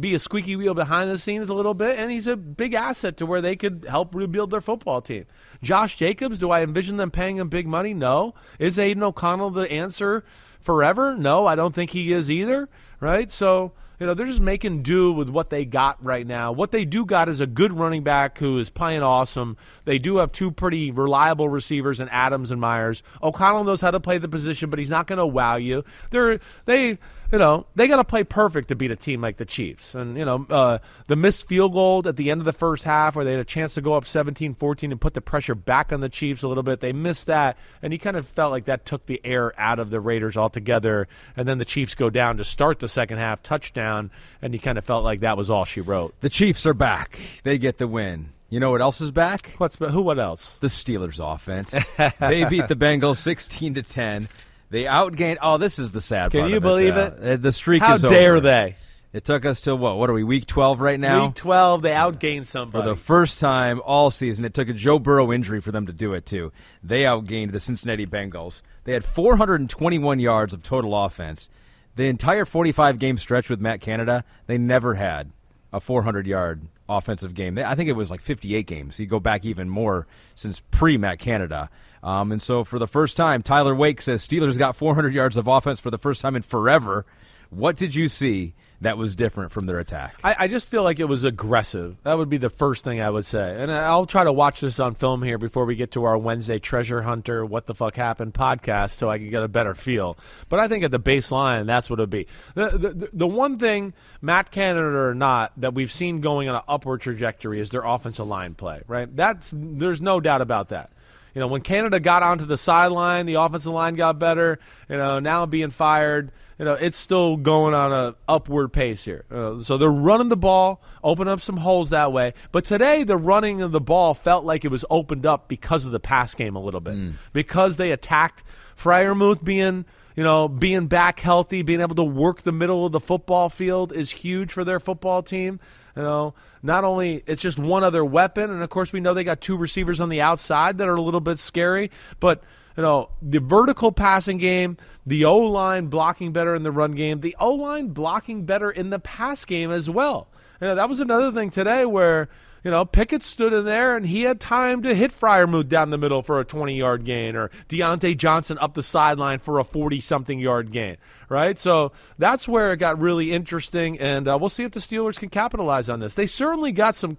be a squeaky wheel behind the scenes a little bit, and he's a big asset to where they could help rebuild their football team. Josh Jacobs, do I envision them paying him big money? No. Is Aidan O'Connell the answer forever? No, I don't think he is either. Right? So you know, they're just making do with what they got right now. What they do got is a good running back who is playing awesome. They do have two pretty reliable receivers in Adams and Meyers. O'Connell knows how to play the position, but he's not going to wow you. They're they you know they got to play perfect to beat a team like the Chiefs. And you know uh, the missed field goal at the end of the first half, where they had a chance to go up 17-14 and put the pressure back on the Chiefs a little bit. They missed that, and he kind of felt like that took the air out of the Raiders altogether. And then the Chiefs go down to start the second half touchdown, and he kind of felt like that was all she wrote. the Chiefs are back. They get the win. You know what else is back? What's who? What else? the Steelers offense. they beat the Bengals 16 to 10. They outgained. Oh, this is the sad Can you believe it? Uh, The streak How is dare over. they? It took us till what? What are we? Week 12 right now. Week twelve, they outgained somebody for the first time all season, it took a Joe Burrow injury for them to do it too. They outgained the Cincinnati Bengals. They had 421 yards of total offense. The entire 45 game stretch with Matt Canada, they never had a 400 yard offensive game. I think it was like 58 games. You go back even more since pre Matt Canada. Um, and so for the first time, Tyler Wake says Steelers got 400 yards of offense for the first time in forever. What did you see that was different from their attack? I, I just feel like it was aggressive. That would be the first thing I would say. And I'll try to watch this on film here before we get to our Wednesday Treasure Hunter What the Fuck Happened podcast so I can get a better feel. But I think at the baseline, that's what it would be. The, the, the one thing, Matt Canada or not, that we've seen going on an upward trajectory is their offensive line play, right? That's There's no doubt about that. You know, when Canada got onto the sideline, the offensive line got better. You know, now being fired, you know, it's still going on a upward pace here. Uh, so they're running the ball, open up some holes that way. But today, the running of the ball felt like it was opened up because of the pass game a little bit, because they attacked Freiermuth being. You know, being back healthy, being able to work the middle of the football field is huge for their football team. You know, not only it's just one other weapon, and of course we know they got two receivers on the outside that are a little bit scary, but you know the vertical passing game, the O line blocking better in the run game, the O line blocking better in the pass game as well. You know that was another thing today where you know, Pickett stood in there and he had time to hit Freiermuth down the middle for a 20 yard gain or Diontae Johnson up the sideline for a 40 something yard gain, right? So that's where it got really interesting. And uh, we'll see if the Steelers can capitalize on this. They certainly got some,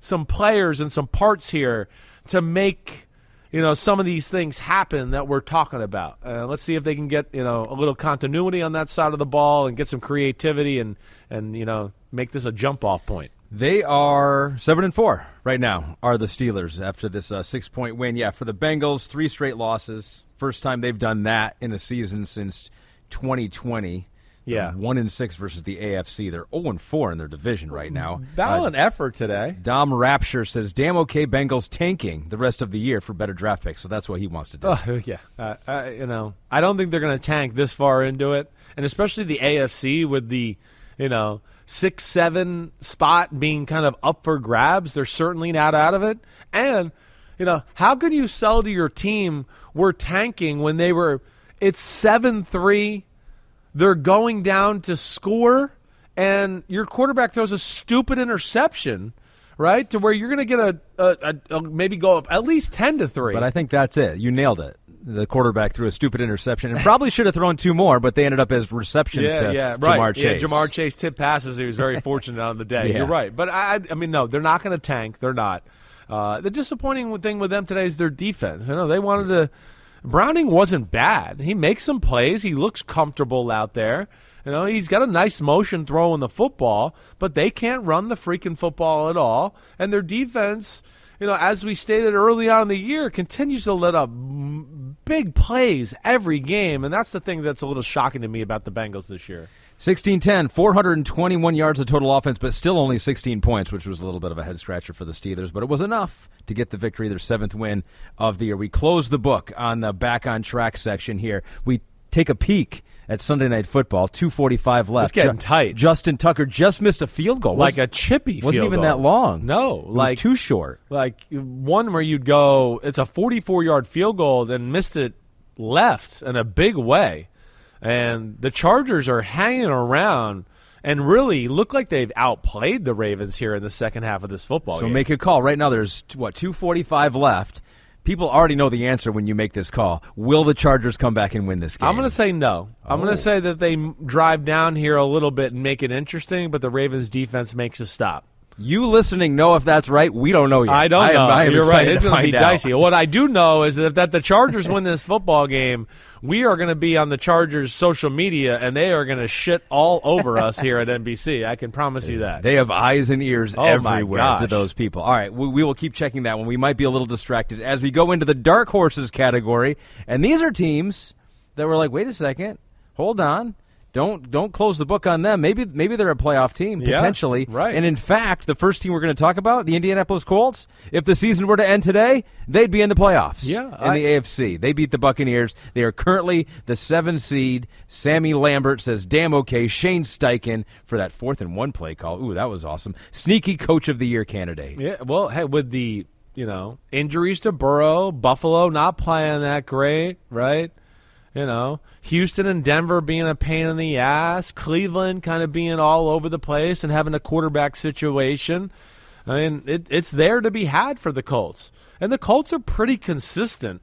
some players and some parts here to make you know some of these things happen that we're talking about. Uh, let's see if they can get you know a little continuity on that side of the ball and get some creativity and and you know make this a jump off point. They are seven and four right now. Are the Steelers after this uh, six point win? Yeah, for the Bengals, three straight losses. First time they've done that in a season since 2020. Yeah. One in six versus the AFC. They're zero and four in their division right now. Valiant effort today. Dom Rapture says, "Damn okay, Bengals tanking the rest of the year for better draft picks." So that's what he wants to do. Oh yeah, uh, I, you know, I don't think they're going to tank this far into it, and especially the AFC with the, you know, six seven spot being kind of up for grabs. They're certainly not out of it, and you know, how can you sell to your team we're tanking when they were it's seven three, they're going down to score, and your quarterback throws a stupid interception. Right to where you're going to get a, a, a, a maybe go up at least ten to three. But I think that's it. You nailed it. The quarterback threw a stupid interception and probably should have thrown two more, but they ended up as receptions yeah, to yeah, right. Ja'Marr Yeah, Chase. Ja'Marr Chase tip passes. He was very fortunate on the day. Yeah. You're right, but I, I mean, no, they're not going to tank. They're not. Uh, the disappointing thing with them today is their defense. You know, they wanted to. Browning wasn't bad. He makes some plays. He looks comfortable out there. You know, he's got a nice motion throwing the football, but they can't run the freaking football at all. And their defense, you know, as we stated early on in the year, continues to let up big plays every game, and that's the thing that's a little shocking to me about the Bengals this year. 16-10, 421 yards of total offense, but still only 16 points, which was a little bit of a head scratcher for the Steelers, but it was enough to get the victory, their seventh win of the year. We close the book on the back on track section here. We take a peek at Sunday Night Football. Two forty five left. It's getting tight. Justin Tucker just missed a field goal. like a chippy. wasn't even goal. that long. No, It like was too short. like one where you'd go. It's a forty-four yard field goal, then missed it left in a big way, and the Chargers are hanging around. And really look like they've outplayed the Ravens here in the second half of this football game. So game. make a call right now. There's what two forty five left. People already know the answer when you make this call. Will the Chargers come back and win this game? I'm going to say no. I'm going Oh. to say that they drive down here a little bit and make it interesting, but the Ravens defense makes a stop. You listening know if that's right. We don't know yet. I don't I am, know. I am You're right. It's going to be out. dicey. What I do know is that if that the Chargers win this football game, we are going to be on the Chargers' social media, and they are going to shit all over us here at NBC. I can promise you that. They have eyes and ears Oh, everywhere to those people. All right, we, we will keep checking that one. We might be a little distracted as we go into the dark horses category, and these are teams that were like, wait a second, hold on. Don't don't close the book on them. Maybe maybe they're a playoff team Yeah, potentially. right. And in fact, the first team we're going to talk about, the Indianapolis Colts, if the season were to end today, they'd be in the playoffs. Yeah, in I- the AFC. They beat the Buccaneers. They are currently the seven seed. Sammy Lambert says, damn okay. Shane Steichen for that fourth and one play call. Ooh, that was awesome. Sneaky coach of the year candidate. Yeah, well, hey, with the you know injuries to Burrow, Buffalo not playing that great, right? You know, Houston and Denver being a pain in the ass, Cleveland kind of being all over the place and having a quarterback situation. I mean, it, it's there to be had for the Colts, and the Colts are pretty consistent.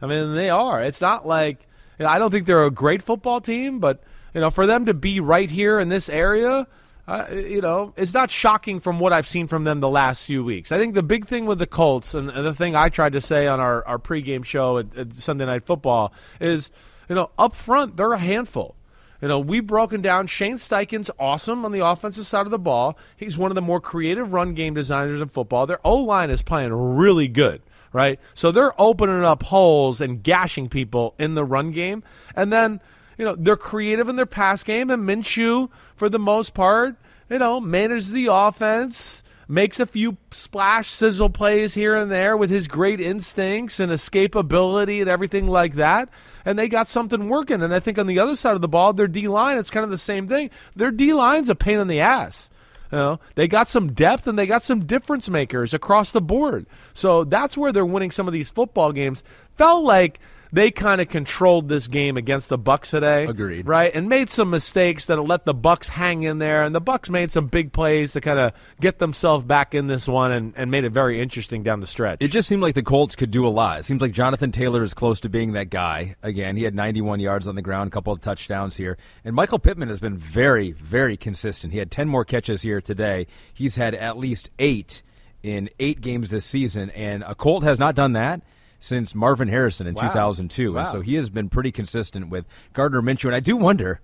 I mean, they are. It's not like you know, I don't think they're a great football team, but you know, for them to be right here in this area, uh, you know, it's not shocking from what I've seen from them the last few weeks. I think the big thing with the Colts, and, the thing I tried to say on our, our pregame show at, at Sunday Night Football, is, you know, up front, they're a handful. You know, we've broken down Shane Steichen's awesome on the offensive side of the ball. He's one of the more creative run game designers in football. Their O line is playing really good, right? So they're opening up holes and gashing people in the run game. And then, you know, they're creative in their pass game, and Minshew, for the most part, you know, manages the offense, makes a few splash sizzle plays here and there with his great instincts and escapability and everything like that. And they got something working. And I think on the other side of the ball, their D line, it's kind of the same thing. Their D line's a pain in the ass. You know, they got some depth and they got some difference makers across the board. So that's where they're winning some of these football games. Felt like they kind of controlled this game against the Bucks today. Agreed. Right? And made some mistakes that let the Bucks hang in there and the Bucks made some big plays to kind of get themselves back in this one and, and made it very interesting down the stretch. It just seemed like the Colts could do a lot. It seems like Jonathan Taylor is close to being that guy. Again, he had 91 yards on the ground, a couple of touchdowns here. And Michael Pittman has been very, very consistent. He had 10 more catches here today. He's had at least eight in eight games this season. And a Colt has not done that since Marvin Harrison in Wow. 2002. Wow. And so he has been pretty consistent with Gardner Minshew. And I do wonder,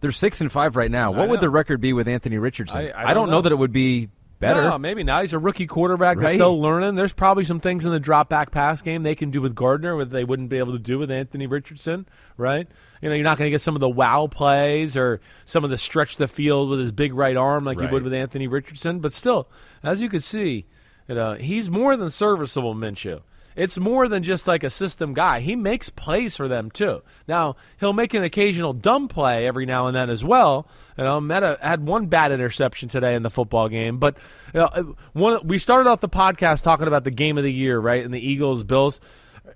they're six and five right now. What would the record be with Anthony Richardson? I- I don't don't know. know. that it would be better. No, maybe not. He's a rookie quarterback Right. still learning. There's probably some things in the drop back pass game they can do with Gardner that they wouldn't be able to do with Anthony Richardson, right? You know, you're not going to get some of the wow plays or some of the stretch the field with his big right arm like Right. you would with Anthony Richardson. But still, as you can see, you know, he's more than serviceable, Minshew. It's more than just like a system guy. He makes plays for them too. Now he'll make an occasional dumb play every now and then as well. You know, Meta had one bad interception today in the football game, but you know, one we started off the podcast talking about the game of the year, right? And the Eagles Bills.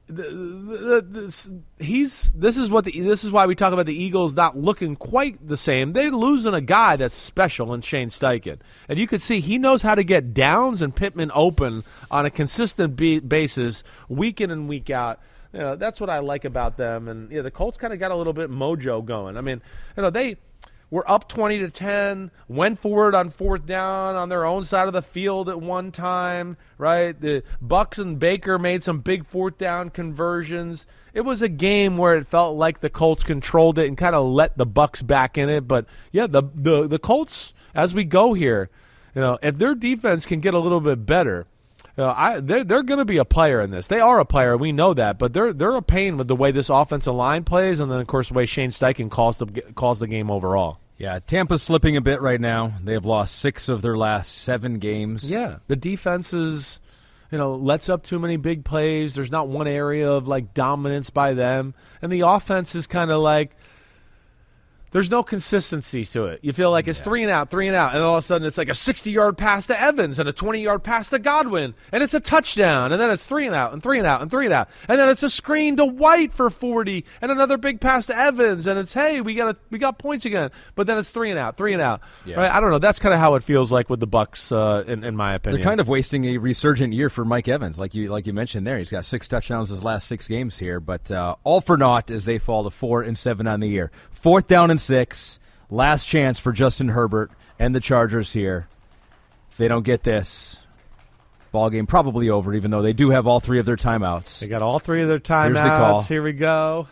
The- the- this, he's this is what the this is why we talk about the Eagles not looking quite the same. They're losing a guy that's special in Shane Steichen, and you can see he knows how to get Downs and Pittman open on a consistent be- basis, week in and week out. You know, that's what I like about them. And yeah, the Colts kind of got a little bit mojo going. I mean, you know, they were up 20 to 10 went forward on fourth down on their own side of the field at one time right? The bucks and baker made some big fourth down conversions. It was a game where it felt like the colts controlled it and kind of let the bucks back in it but yeah the, the the colts as we go here you know if their defense can get a little bit better you know, I, they're they're going to be a player in this. They are a player, we know that, but they're they're a pain with the way this offensive line plays, and then of course the way Shane Steichen calls the calls the game overall. Yeah, Tampa's slipping a bit right now. They have lost six of their last seven games. Yeah, the defense is, you know, lets up too many big plays. There's not one area of like dominance by them, and the offense is kind of like there's no consistency to it. You feel like it's three and out, three and out, and all of a sudden it's like a 60 yard pass to Evans and a 20 yard pass to Godwin, and it's a touchdown, and then it's three and out, and three and out, and three and out, and then it's a screen to White for 40, and another big pass to Evans, and it's hey, we got a, we got points again, but then it's three and out, three and out. Yeah. Right? I don't know. That's kind of how it feels like with the Bucks, uh, in, in my opinion. They're kind of wasting a resurgent year for Mike Evans, like you like you mentioned there. He's got six touchdowns his last six games here, but uh, all for naught as they fall to four and seven on the year. Fourth down and six. Last chance for Justin Herbert and the Chargers here. If they don't get this, ball game probably over. Even though they do have all three of their timeouts. They got all three of their Here's the call. timeouts. Here we go.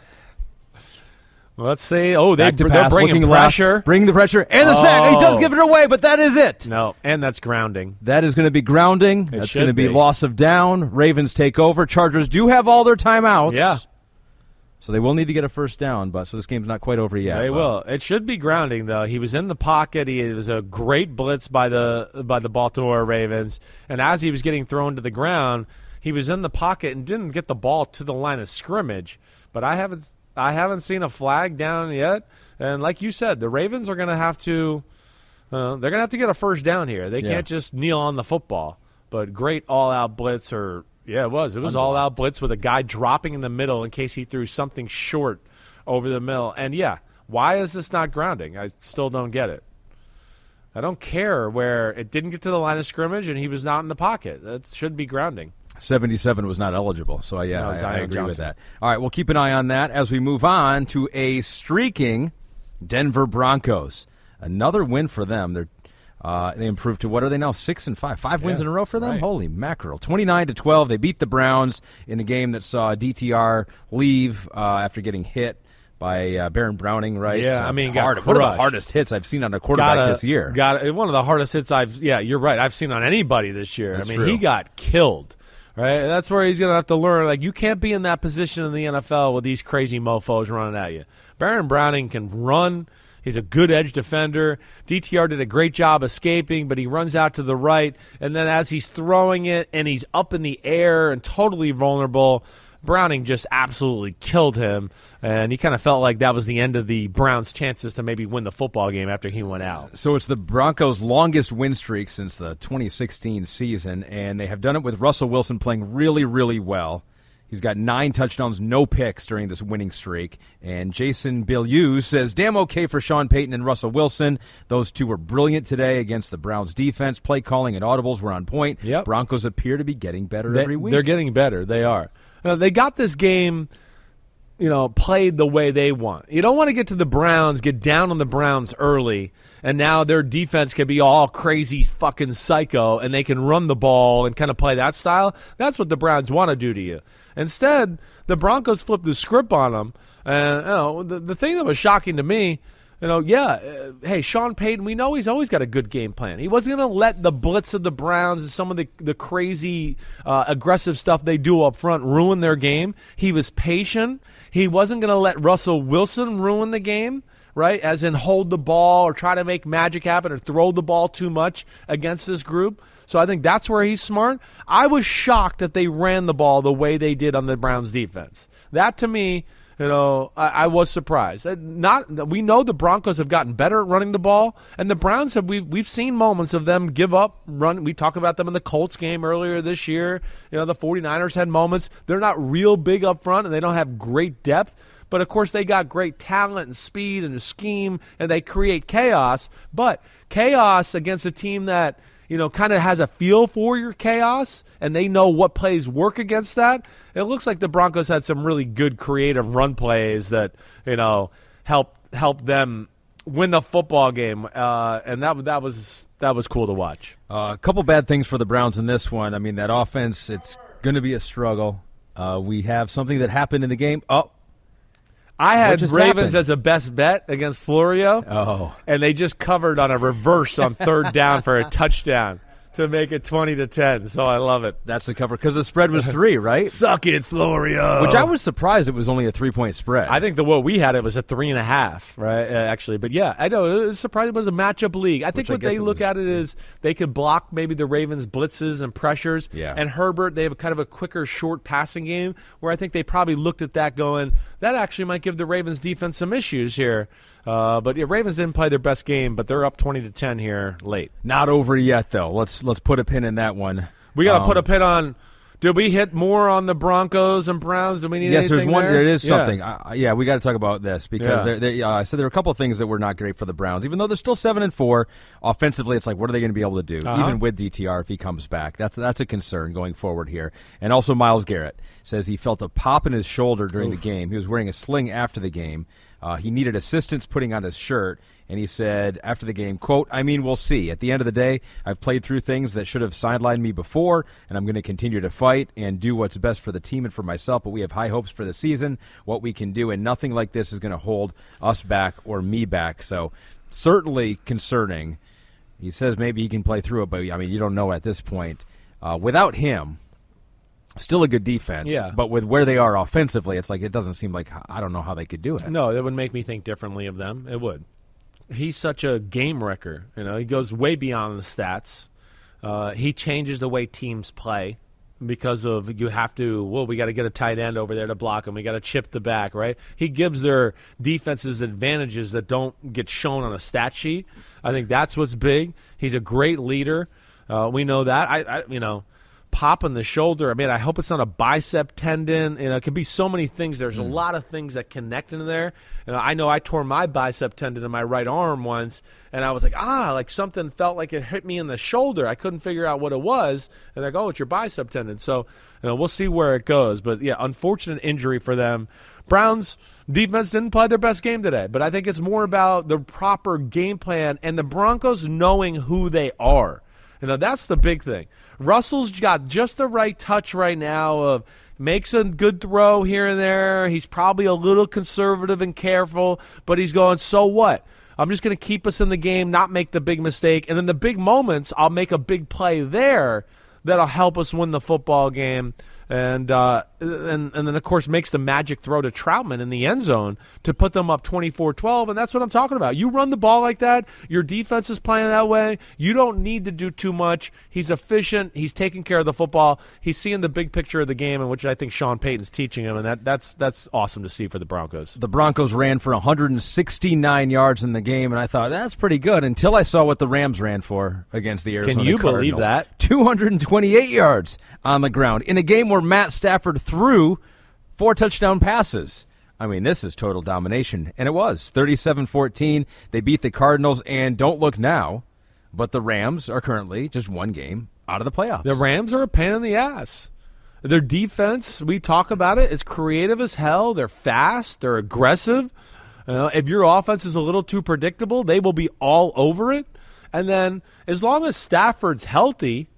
Let's see. Oh, they, they're pass, bringing pressure. left, bring the pressure and the sack. He does Oh. give it away, but that is it. no, and that's grounding. That is going to be grounding. That's going to be, be. loss of down. Ravens take over. Chargers do have all their timeouts. Yeah. So they will need to get a first down, but so this game's not quite over yet. They but- will. It should be grounding though. He was in the pocket. He it was a great blitz by the by the Baltimore Ravens, and as he was getting thrown to the ground, he was in the pocket and didn't get the ball to the line of scrimmage. But I haven't I haven't seen a flag down yet. And like you said, the Ravens are going to have to uh, they're going to have to get a first down here. They Yeah. can't just kneel on the football. But great all out blitz or yeah, it was. It was all out blitz with a guy dropping in the middle in case he threw something short over the middle. And yeah, why is this not grounding? I still don't get it. I don't care where it didn't get to the line of scrimmage and he was not in the pocket. That should be grounding. 77 was not eligible. So, yeah, No, I, I agree with that. All right, we'll keep an eye on that as we move on to a streaking Denver Broncos. Another win for them. They're uh, they improved to what are they now? Six and five, five wins Yeah, in a row for them. right. Holy mackerel! Twenty-nine to twelve. They beat the Browns in a game that saw DTR leave uh, after getting hit by uh, Baron Browning. Right? Yeah, I mean, got hard, one of the hardest hits I've seen on a quarterback Got a- this year. Got one of the hardest hits I've. Yeah, you're right. I've seen on anybody this year. That's I mean, true. he got killed. Right, and that's where he's going to have to learn. Like, you can't be in that position in the NFL with these crazy mofo's running at you. Baron Browning can run. He's a good edge defender. DTR did a great job escaping, but he runs out to the right, and then as he's throwing it and he's up in the air and totally vulnerable, Browning just absolutely killed him, and he kind of felt like that was the end of the Browns' chances to maybe win the football game after he went out. So it's the Broncos' longest win streak since the 2016 season, and they have done it with Russell Wilson playing really, really well. He's got nine touchdowns, no picks during this winning streak. And Jason Bilyeu says, damn okay for Sean Payton and Russell Wilson. Those two were brilliant today against the Browns defense. Play calling and audibles were on point. Yep. Broncos appear to be getting better They, every week. They're getting better. They are. Uh, they got this game, you know, played the way they want. You don't want to get to the Browns, get down on the Browns early, and now their defense can be all crazy fucking psycho, and they can run the ball and kind of play that style. That's what the Browns want to do to you. Instead, the Broncos flipped the script on them, and you know, the, the thing that was shocking to me. You know, yeah. Uh, hey, Sean Payton, we know he's always got a good game plan. He wasn't going to let the blitz of the Browns and some of the the crazy uh, aggressive stuff they do up front ruin their game. He was patient. He wasn't going to let Russell Wilson ruin the game, right? As in hold the ball or try to make magic happen or throw the ball too much against this group. So I think that's where he's smart. I was shocked that they ran the ball the way they did on the Browns defense. That to me you know, I, I was surprised. Uh, Not we know the Broncos have gotten better at running the ball, and the Browns have. We've we've seen moments of them give up run. We talk about them in the Colts game earlier this year. You know, the 49ers had moments. They're not real big up front, and they don't have great depth. But of course, they got great talent and speed and a scheme, and they create chaos. But chaos against a team that you know, kind of has a feel for your chaos and they know what plays work against that. It looks like the Broncos had some really good creative run plays that, you know, helped help them win the football game. Uh, and that that was that was cool to watch. Uh, a couple bad things for the Browns in this one. I mean, that offense, it's going to be a struggle. Uh, we have something that happened in the game. Oh, I had Ravens happened? as a best bet against Florio. Oh. And they just covered on a reverse on third down for a touchdown. To make it 20 to 10. So I love it. That's the cover because the spread was three, right? Suck it, Florio. Which I was surprised it was only a three point spread. I think the what we had it was a three and a half, right? Uh, actually, but yeah, I know it was surprising. It was a matchup league. I think Which what guess they look was. at it is they could block maybe the Ravens' blitzes and pressures. Yeah. And Herbert, they have a kind of a quicker, short passing game where I think they probably looked at that going, that actually might give the Ravens defense some issues here. Uh, but yeah, Ravens didn't play their best game, but they're up twenty to ten here late. Not over yet though. Let's let's put a pin in that one. We got to Um, put a pin on. Did we hit more on the Broncos and Browns? Do we need Yes, there's one. there? There is Yeah. something. Yeah, we got to talk about this because Yeah. there, there, uh, I said there were a couple of things that were not great for the Browns, even though they're still seven and four. Offensively, it's like what are they going to be able to do, Uh-huh. even with DTR if he comes back? That's that's a concern going forward here. And also, Myles Garrett says he felt a pop in his shoulder during the game. He was wearing a sling after the game. Uh, he needed assistance putting on his shirt, and he said after the game, "quote I mean, we'll see. At the end of the day, I've played through things that should have sidelined me before, and I'm going to continue to fight and do what's best for the team and for myself. But we have high hopes for the season, what we can do, and nothing like this is going to hold us back or me back. So, certainly concerning. He says maybe he can play through it, but I mean, you don't know at this point. Uh, without him, still a good defense. Yeah. But with where they are offensively, it's like it doesn't seem like I don't know how they could do it. No, it would make me think differently of them. It would. He's such a game wrecker. You know, he goes way beyond the stats. Uh, he changes the way teams play because of you have to. Well, we got to get a tight end over there to block him. We got to chip the back, right? He gives their defenses advantages that don't get shown on a stat sheet. I think that's what's big. He's a great leader. Uh, we know that. I, I, you know, pop in the shoulder. I mean, I hope it's not a bicep tendon. You know, it could be so many things. There's a lot of things that connect into there. And I know I tore my bicep tendon in my right arm once, and I was like, ah, like something felt like it hit me in the shoulder. I couldn't figure out what it was, and they're like, oh, it's your bicep tendon. So, you know, we'll see where it goes. But yeah, unfortunate injury for them. Browns defense didn't play their best game today, but I think it's more about the proper game plan and the Broncos knowing who they are. You know, that's the big thing. Russell's got just the right touch right now of makes a good throw here and there. He's probably a little conservative and careful, but he's going, so what? I'm just going to keep us in the game, not make the big mistake. And in the big moments, I'll make a big play there that'll help us win the football game. And, uh, and and then of course makes the magic throw to Trautman in the end zone to put them up 24-12 and that's what I'm talking about. You run the ball like that, your defense is playing that way. You don't need to do too much. He's efficient, he's taking care of the football. He's seeing the big picture of the game and which I think Sean Payton's teaching him and that that's that's awesome to see for the Broncos. The Broncos ran for 169 yards in the game, and I thought that's pretty good until I saw what the Rams ran for against the Arizona Can you believe that? 228 yards on the ground in a game where Matt Stafford threw four touchdown passes. I mean, this is total domination. And it was 37 14. They beat the Cardinals, and don't look now, but the Rams are currently just one game out of the playoffs. The Rams are a pain in the ass. Their defense, we talk about it, is creative as hell. They're fast. They're aggressive. Know, if your offense is a little too predictable, they will be all over it. And then, as long as Stafford's healthy,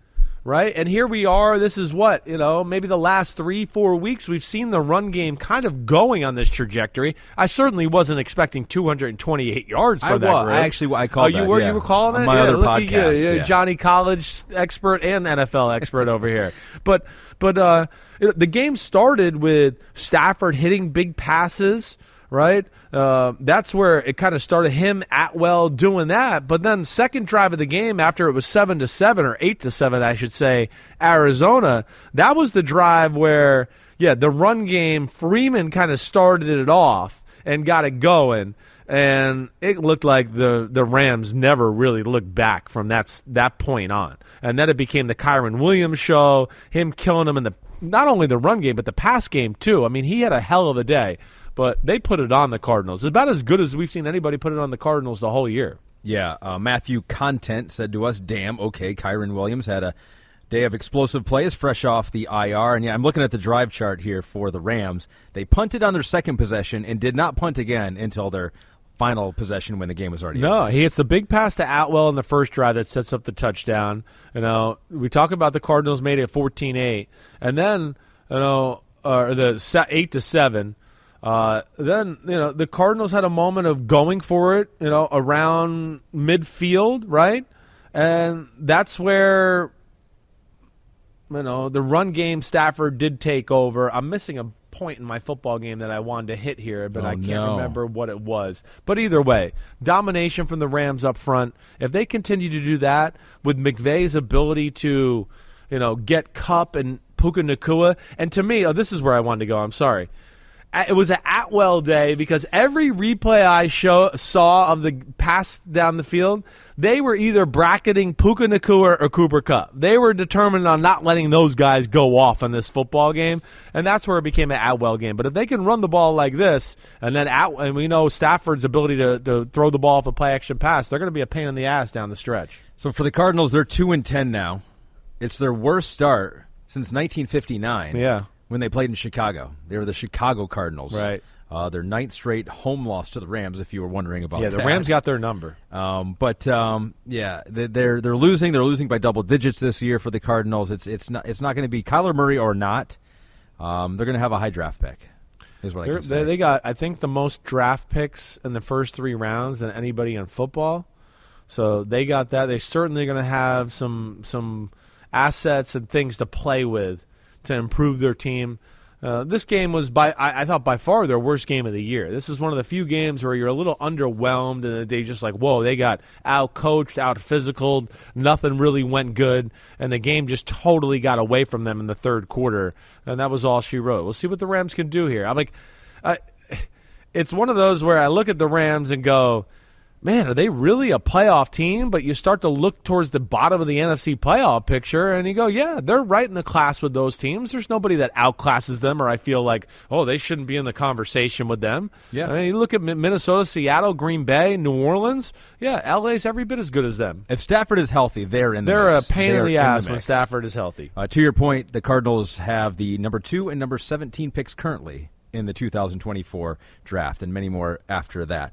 right? And here we are. This is what you know. Maybe the last three, four weeks, we've seen the run game kind of going on this trajectory. I certainly wasn't expecting 228 yards for I that. wa- group. I actually- I called Oh, you that, were yeah. you were calling it my Yeah, other at you. podcast, Yeah, yeah. Johnny College expert and NFL expert over here. But but uh, the game started with Stafford hitting big passes. Right, uh, that's where it kind of started. Him Atwell doing that, but then second drive of the game after it was seven to seven or eight to seven, I should say, Arizona. That was the drive where, yeah, the run game. Freeman kind of started it off and got it going and it looked like the the Rams never really looked back from that that point on. And then it became the Kyren Williams show, him killing him in the not only the run game but the pass game too. I mean, he had a hell of a day, but they put it on the Cardinals. It's about as good as we've seen anybody put it on the Cardinals the whole year. Yeah, uh, Matthew Content said to us, "Damn, okay." Kyren Williams had a day of explosive plays, fresh off the IR, and yeah, I'm looking at the drive chart here for the Rams. They punted on their second possession and did not punt again until their final possession when the game was already. No, over. he hits the big pass to Atwell in the first drive that sets up the touchdown. You know, we talk about the Cardinals made it 14-8, and then you know, uh, the eight to seven. Uh, then you know the Cardinals had a moment of going for it. You know, around midfield, right? and that's where you know the run game. Stafford did take over. I'm missing a point in my football game that I wanted to hit here, but Oh, I can't no. remember what it was. But either way, domination from the Rams up front. If they continue to do that with McVay's ability to, you know, get Kupp and Puka Nacua, and to me, oh, this is where I wanted to go. I'm sorry. It was an Atwell day because every replay I show, saw of the pass down the field, they were either bracketing Puka Nacua or Cooper Kupp. They were determined on not letting those guys go off in this football game, and that's where it became an Atwell game. But if they can run the ball like this, and then At, and we know Stafford's ability to, to throw the ball off a play action pass, they're going to be a pain in the ass down the stretch. So for the Cardinals, they're two and ten now. It's their worst start since 1959. Yeah. When they played in Chicago, they were the Chicago Cardinals. Right. Uh, their ninth straight home loss to the Rams. If you were wondering about that. Yeah, the that. Rams got their number. Um, but um, yeah, they- they're they're losing. They're losing by double digits this year for the Cardinals. It's it's not it's not going to be Kyler Murray or not. Um, they're going to have a high draft pick. Is what I They're, can say. they, they got, I think, the most draft picks in the first three rounds than anybody in football. So they got that. They're certainly going to have some some assets and things to play with to improve their team. Uh, this game was by I, I thought by far their worst game of the year. This is one of the few games where you're a little underwhelmed and they just like whoa they got out coached, out physical, nothing really went good, and the game just totally got away from them in the third quarter, and that was all she wrote. We'll see what the Rams can do here. I'm like, I, it's one of those where I look at the Rams and go, man, are they really a playoff team? But you start to look towards the bottom of the NFC playoff picture and you go, yeah, they're right in the class with those teams. There's nobody that outclasses them or I feel like, oh, they shouldn't be in the conversation with them. Yeah. I mean, you look at Minnesota, Seattle, Green Bay, New Orleans. Yeah, LA's every bit as good as them. if Stafford is healthy, they're in. The They're a pain in They're the ass when. Stafford is healthy. Uh, to your point, the Cardinals have the number two and number 17 picks currently in the 2024 draft, and many more after that.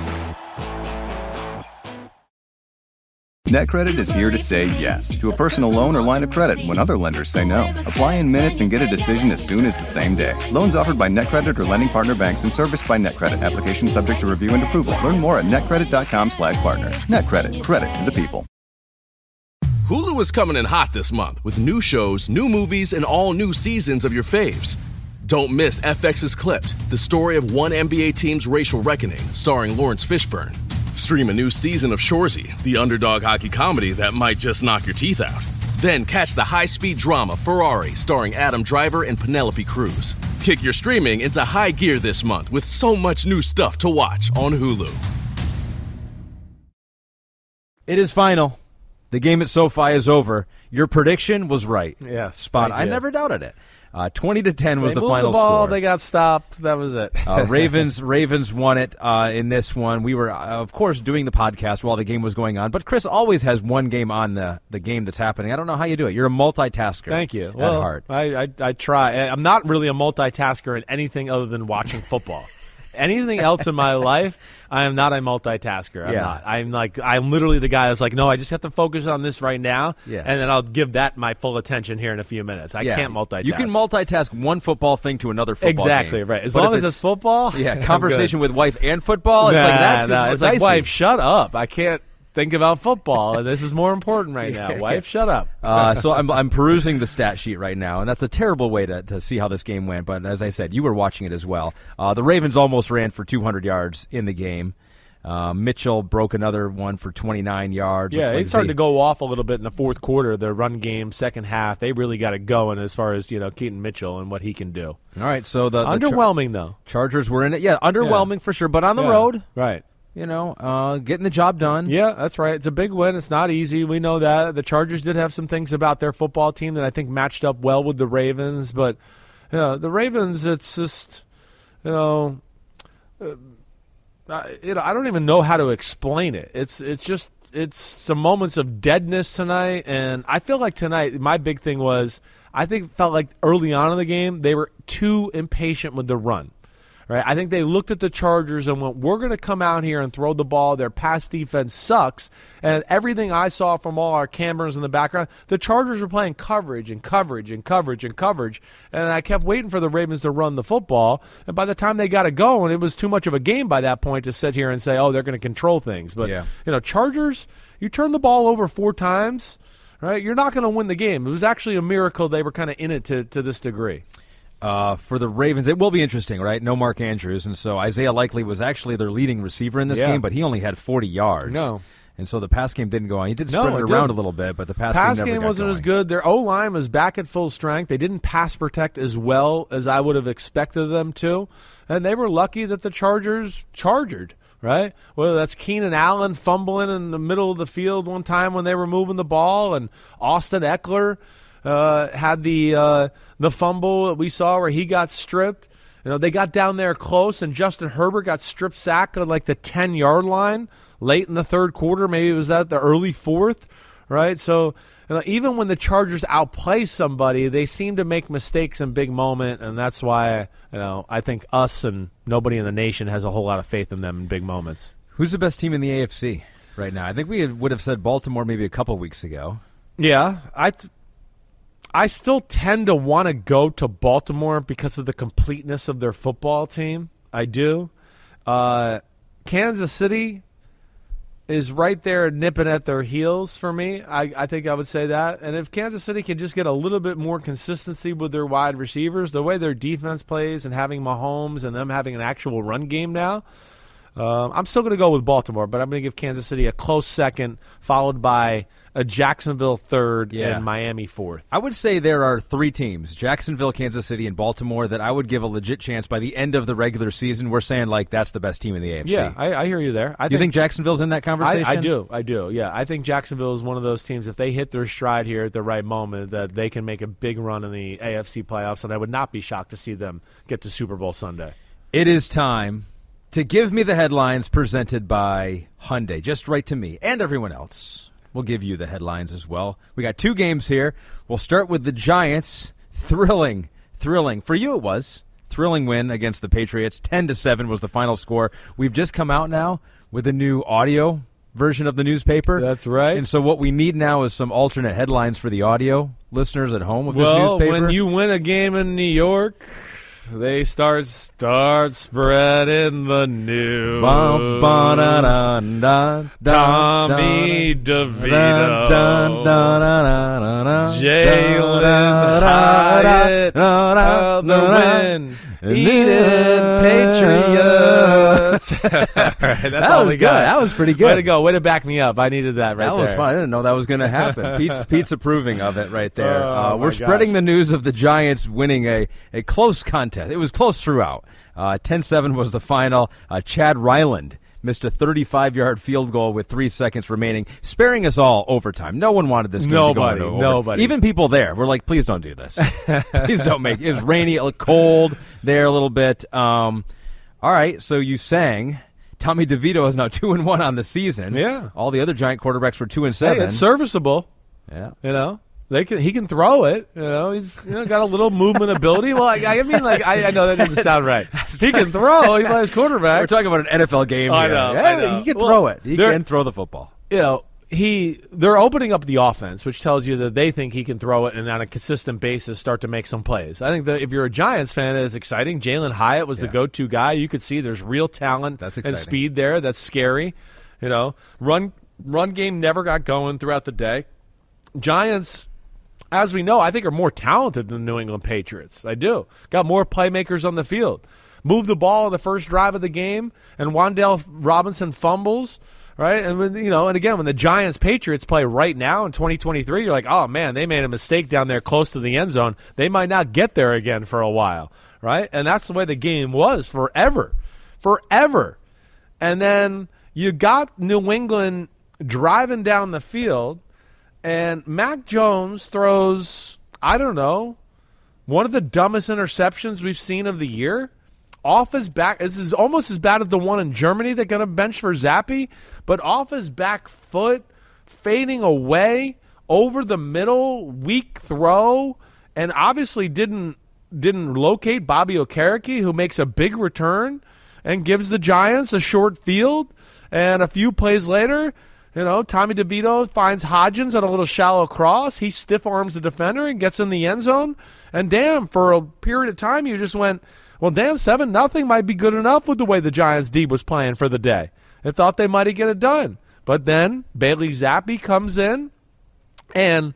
NetCredit is here to say yes to a personal loan or line of credit when other lenders say no. Apply in minutes and get a decision as soon as the same day. Loans offered by NetCredit or lending partner banks and serviced by NetCredit. Application subject to review and approval. Learn more at netcredit.com/partner. NetCredit. Credit to the people. Hulu is coming in hot this month with new shows, new movies, and all new seasons of your faves. Don't miss FX's Clipped, the story of one NBA team's racial reckoning, starring Laurence Fishburne. Stream a new season of Shoresy, the underdog hockey comedy that might just knock your teeth out. Then catch the high speed drama Ferrari, starring Adam Driver and Penelope Cruz. Kick your streaming into high gear this month with so much new stuff to watch on Hulu. It is final. The game at SoFi is over. Your prediction was right. Yes, spot. I never doubted it. Uh, Twenty to ten was They the final the ball, score. They got stopped. That was it. uh, Ravens Ravens won it uh, in this one. We were, uh, of course, doing the podcast while the game was going on. But Chris always has one game on the, the game that's happening. I don't know how you do it. You're a multitasker. Thank you. At Well, heart. I, I I try. I'm not really a multitasker in anything other than watching football. anything else in my life, I am not a multitasker. I'm Yeah. not. I'm like I'm literally the guy that's like, no, I just have to focus on this right now, Yeah. and then I'll give that my full attention here in a few minutes. I Yeah. can't multitask. You can multitask one football thing to another football exactly game. right. As But long as it's football, yeah, conversation with wife and football. It's like that's nah, it's like wife, shut up. I can't think about football, this is more important right now. Wife, shut up. Uh, so I'm, I'm perusing the stat sheet right now, and that's a terrible way to, to see how this game went. But as I said, you were watching it as well. Uh, the Ravens almost ran for 200 yards in the game. Uh, Mitchell broke another one for 29 yards. Yeah, Looks they like started to go off a little bit in the fourth quarter. The run game, second half, they really got it going as far as you know Keaton Mitchell and what he can do. All right, so the, the Char- Underwhelming though. Chargers were in it. Yeah, underwhelming for sure, but on the Yeah. road, right? You know, uh, getting the job done. Yeah, that's right. It's a big win. It's not easy. We know that the Chargers did have some things about their football team that I think matched up well with the Ravens, but you know, the Ravens, it's just you know, uh, I, know, I don't even know how to explain it. It's it's just it's some moments of deadness tonight, and I feel like tonight my big thing was I think felt like early on in the game they were too impatient with the run. Right? I think they looked at the Chargers and went, "We're going to come out here and throw the ball. Their pass defense sucks." And everything I saw from all our cameras in the background, the Chargers were playing coverage and coverage and coverage and coverage, and I kept waiting for the Ravens to run the football. And by the time they got it going, it was too much of a game by that point to sit here and say, "Oh, they're going to control things." But Yeah. you know, Chargers, you turn the ball over four times. Right, you're not going to win the game. It was actually a miracle they were kind of in it to, to this degree. Uh, for the Ravens, it will be interesting, right? No Mark Andrews, and so Isaiah Likely was actually their leading receiver in this Yeah. game, but he only had 40 yards. No. And so the pass game didn't go on. He did No, spread it, it around a little bit, but the pass, pass game, game wasn't going. as good. Their O line was back at full strength. They didn't pass protect as well as I would have expected them to, and they were lucky that the Chargers charged. Right, whether that's Keenan Allen fumbling in the middle of the field one time when they were moving the ball, and Austin Ekeler uh, had the uh, the fumble that we saw where he got stripped. You know, they got down there close, and Justin Herbert got strip sacked at like the ten yard line late in the third quarter. Maybe it was that the early fourth, right? So you know, even when the Chargers outplay somebody, they seem to make mistakes in big moment, and that's why you know I think us and nobody in the nation has a whole lot of faith in them in big moments. Who's the best team in the AFC right now? I think we would have said Baltimore maybe a couple weeks ago. Yeah, I th- I still tend to want to go to Baltimore because of the completeness of their football team. I do. Uh, Kansas City is right there nipping at their heels for me. I, I think I would say that. And if Kansas City can just get a little bit more consistency with their wide receivers, the way their defense plays, and having Mahomes and them having an actual run game now, um, I'm still going to go with Baltimore, but I'm going to give Kansas City a close second, followed by a Jacksonville third Yeah. and Miami fourth. I would say there are three teams Jacksonville, Kansas City, and Baltimore that I would give a legit chance by the end of the regular season. We're saying, like, that's the best team in the AFC. Yeah, I, I hear you there. I you think Jacksonville's in that I, conversation? I do. I do. Yeah, I think Jacksonville is one of those teams. If they hit their stride here at the right moment, that they can make a big run in the AFC playoffs, and I would not be shocked to see them get to Super Bowl Sunday. It is time to give me the headlines presented by Hyundai. Just write to me and everyone else. We'll give you the headlines as well. We got two games here. We'll start with the Giants. Thrilling, thrilling. For you, it was thrilling win against the Patriots. Ten to seven was the final score. We've just come out now with a new audio version of the newspaper. That's right. And so what we need now is some alternate headlines for the audio listeners at home of this Well, newspaper. when you win a game in New York, they start start spreading the news. Bum, ba, da, da, da, Tommy DeVito. Jalin Hyatt, uh, the win. Eden Patriots. All right, that's That all was we got. good. That was pretty good. Way to go. Way to back me up. I needed that right that was fun. I didn't know that was going to happen. Pete's, Pete's approving of it right there. Oh, uh, we're spreading gosh. the news of the Giants winning a, a close contest. It was close throughout. Uh, 10-7 was the final. Uh, Chad Ryland missed a 35-yard field goal with three seconds remaining, sparing us all overtime. No one wanted this game to go Nobody, into nobody. Even people there were like, please don't do this. please don't make it. was rainy, cold there a little bit. Um, all right, so you sang. Tommy DeVito is now two and one on the season. Yeah. all the other giant quarterbacks were two and Hey, seven. it's serviceable. yeah, You know, they can. He can throw it. You know, he's you know got a little movement ability. Well, I, I mean, like I, I know that doesn't sound right. He can throw. He plays quarterback. we're talking about an NFL game. I here. know, Yeah, I know. He can Well, throw it. He can throw the football. you know, he they're opening up the offense, which tells you that they think he can throw it and on a consistent basis start to make some plays. I think that if you're a Giants fan, it is exciting. Jalin Hyatt was the go-to guy. You could see there's real talent That's and speed there. That's scary. You know, run run game never got going throughout the day. Giants, as we know, I think are more talented than the New England Patriots. I do. Got more playmakers on the field. Move the ball on the first drive of the game, and Wan'Dale Robinson fumbles. Right, and when, you know, and again, when the Giants Patriots play right now in 2023, you're like, oh man, they made a mistake down there close to the end zone. They might not get there again for a while, right? And that's the way the game was forever, forever. And then you got New England driving down the field, and Mac Jones throws, I don't know, one of the dumbest interceptions we've seen of the year. off his back. This is almost as bad as the one in Germany that got a bench for Zappe, but off his back foot, fading away over the middle, weak throw, and obviously didn't didn't locate Bobby Okereke, who makes a big return and gives the Giants a short field. And a few plays later, you know, Tommy DeVito finds Hodgins at a little shallow cross. He stiff arms the defender and gets in the end zone. And damn, for a period of time, you just went, well, damn, seven nothing might be good enough with the way the Giants D was playing for the day. I thought they might get it done, but then Bailey Zappe comes in, and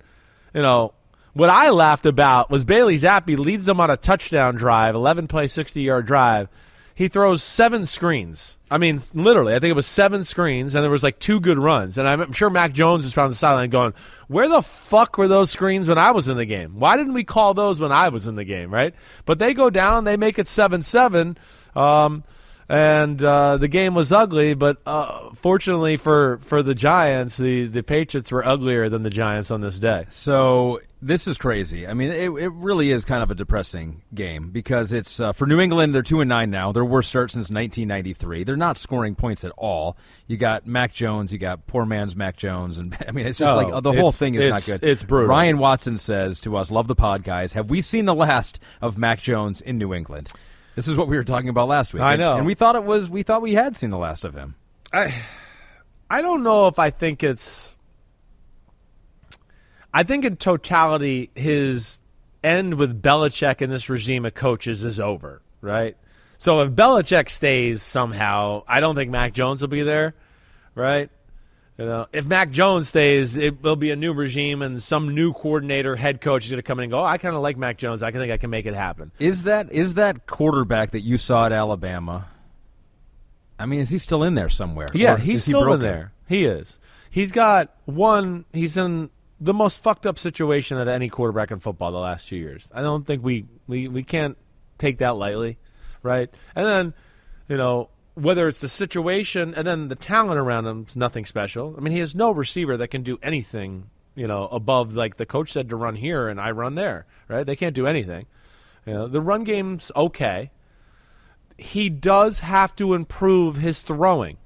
you know what I laughed about was Bailey Zappe leads them on a touchdown drive, 11 play, 60 yard drive. He throws seven screens. I mean, literally, I think it was seven screens, and there was like two good runs. And I'm sure Mac Jones is from the sideline going, "Where the fuck were those screens when I was in the game? Why didn't we call those when I was in the game?" Right? But they go down, they make it seven seven. Um, and uh, the game was ugly. But uh, fortunately for, for the Giants, the, the Patriots were uglier than the Giants on this day. So this is crazy. I mean, it, it really is kind of a depressing game because it's uh, for New England. They're two and nine now. Their worst start since 1993. They're not scoring points at all. You got Mac Jones. You got poor man's Mac Jones, and I mean, it's just Oh, like the whole thing is not good. it's brutal. Ryan Watson says to us, "Love the pod, guys. Have we seen the last of Mac Jones in New England?" This is what we were talking about last week. I And- know. and we thought it was. We thought we had seen the last of him. I I don't know if I think it's I think in totality his end with Belichick and this regime of coaches is over, right? So if Belichick stays somehow, I don't think Mac Jones will be there, right? You know, if Mac Jones stays, it will be a new regime and some new coordinator, head coach is going to come in and go, oh, I kind of like Mac Jones. I can think I can make it happen. Is that is that quarterback that you saw at Alabama? I mean, is he still in there somewhere? Yeah, Or he's is he still in there. He is. He's got one. He's in the most fucked up situation that any quarterback in football the last two years. I don't think we we we can't take that lightly, right? And then, you know, whether it's the situation and then the talent around him is nothing special. I mean, he has no receiver that can do anything, you know, above like the coach said to run here and I run there, right? They can't do anything. You know, the run game's okay. He does have to improve his throwing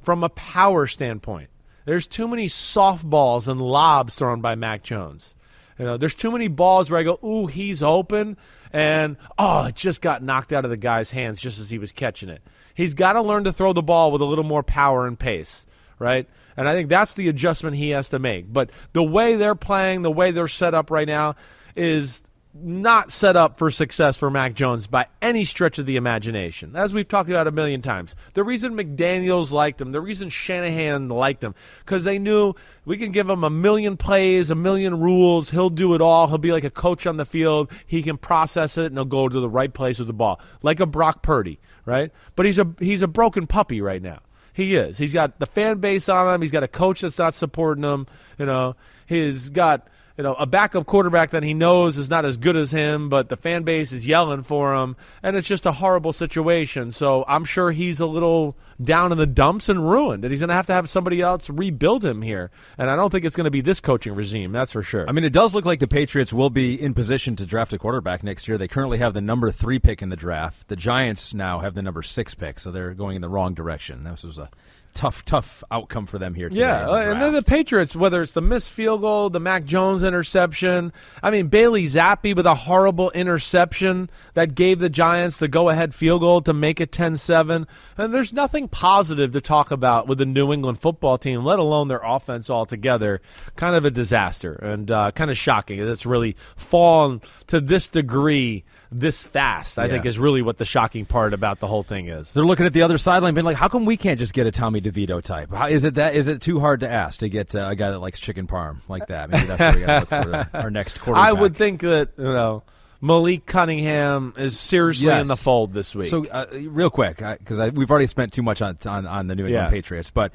from a power standpoint. There's too many softballs and lobs thrown by Mac Jones. You know, there's too many balls where I go, "Ooh, he's open," and oh, it just got knocked out of the guy's hands just as he was catching it. He's got to learn to throw the ball with a little more power and pace, right? And I think that's the adjustment he has to make. But the way they're playing, the way they're set up right now, is not set up for success for Mac Jones by any stretch of the imagination. As we've talked about a million times. The reason McDaniels liked him, the reason Shanahan liked him, because they knew we can give him a million plays, a million rules, he'll do it all. He'll be like a coach on the field. He can process it and he'll go to the right place with the ball. Like a Brock Purdy, right? But he's a he's a broken puppy right now. He is. He's got the fan base on him. He's got a coach that's not supporting him. You know, he's got you know a backup quarterback that he knows is not as good as him, but the fan base is yelling for him, and it's just a horrible situation. So I'm sure he's a little down in the dumps and ruined, and he's going to have to have somebody else rebuild him here. And I don't think it's going to be this coaching regime. That's for sure. I mean, it does look like the Patriots will be in position to draft a quarterback next year. They currently have the number three pick in the draft. The Giants now have the number six pick, so they're going in the wrong direction. This was a tough, tough outcome for them here today. Yeah, the uh, and then the. Patriots, whether it's the missed field goal, the Mac Jones interception, I mean Bailey Zappe with a horrible interception that gave the Giants the go-ahead field goal to make it 10-7. And there's nothing positive to talk about with the New England football team, let alone their offense altogether. Kind of a disaster and uh, kind of shocking. that It's really fallen to this degree this fast. I Yeah. think is really what the shocking part about the whole thing is. They're looking at the other sideline, being like, "How come we can't just get a Tommy DeVito type? How, is it that? Is it too hard to ask to get uh, a guy that likes chicken parm like that? Maybe that's what we got to look for uh, our next quarterback." I would think that you know Malik Cunningham is seriously Yes. in the fold this week. So, uh, real quick, because we've already spent too much on on, on the New England Yeah. Patriots, but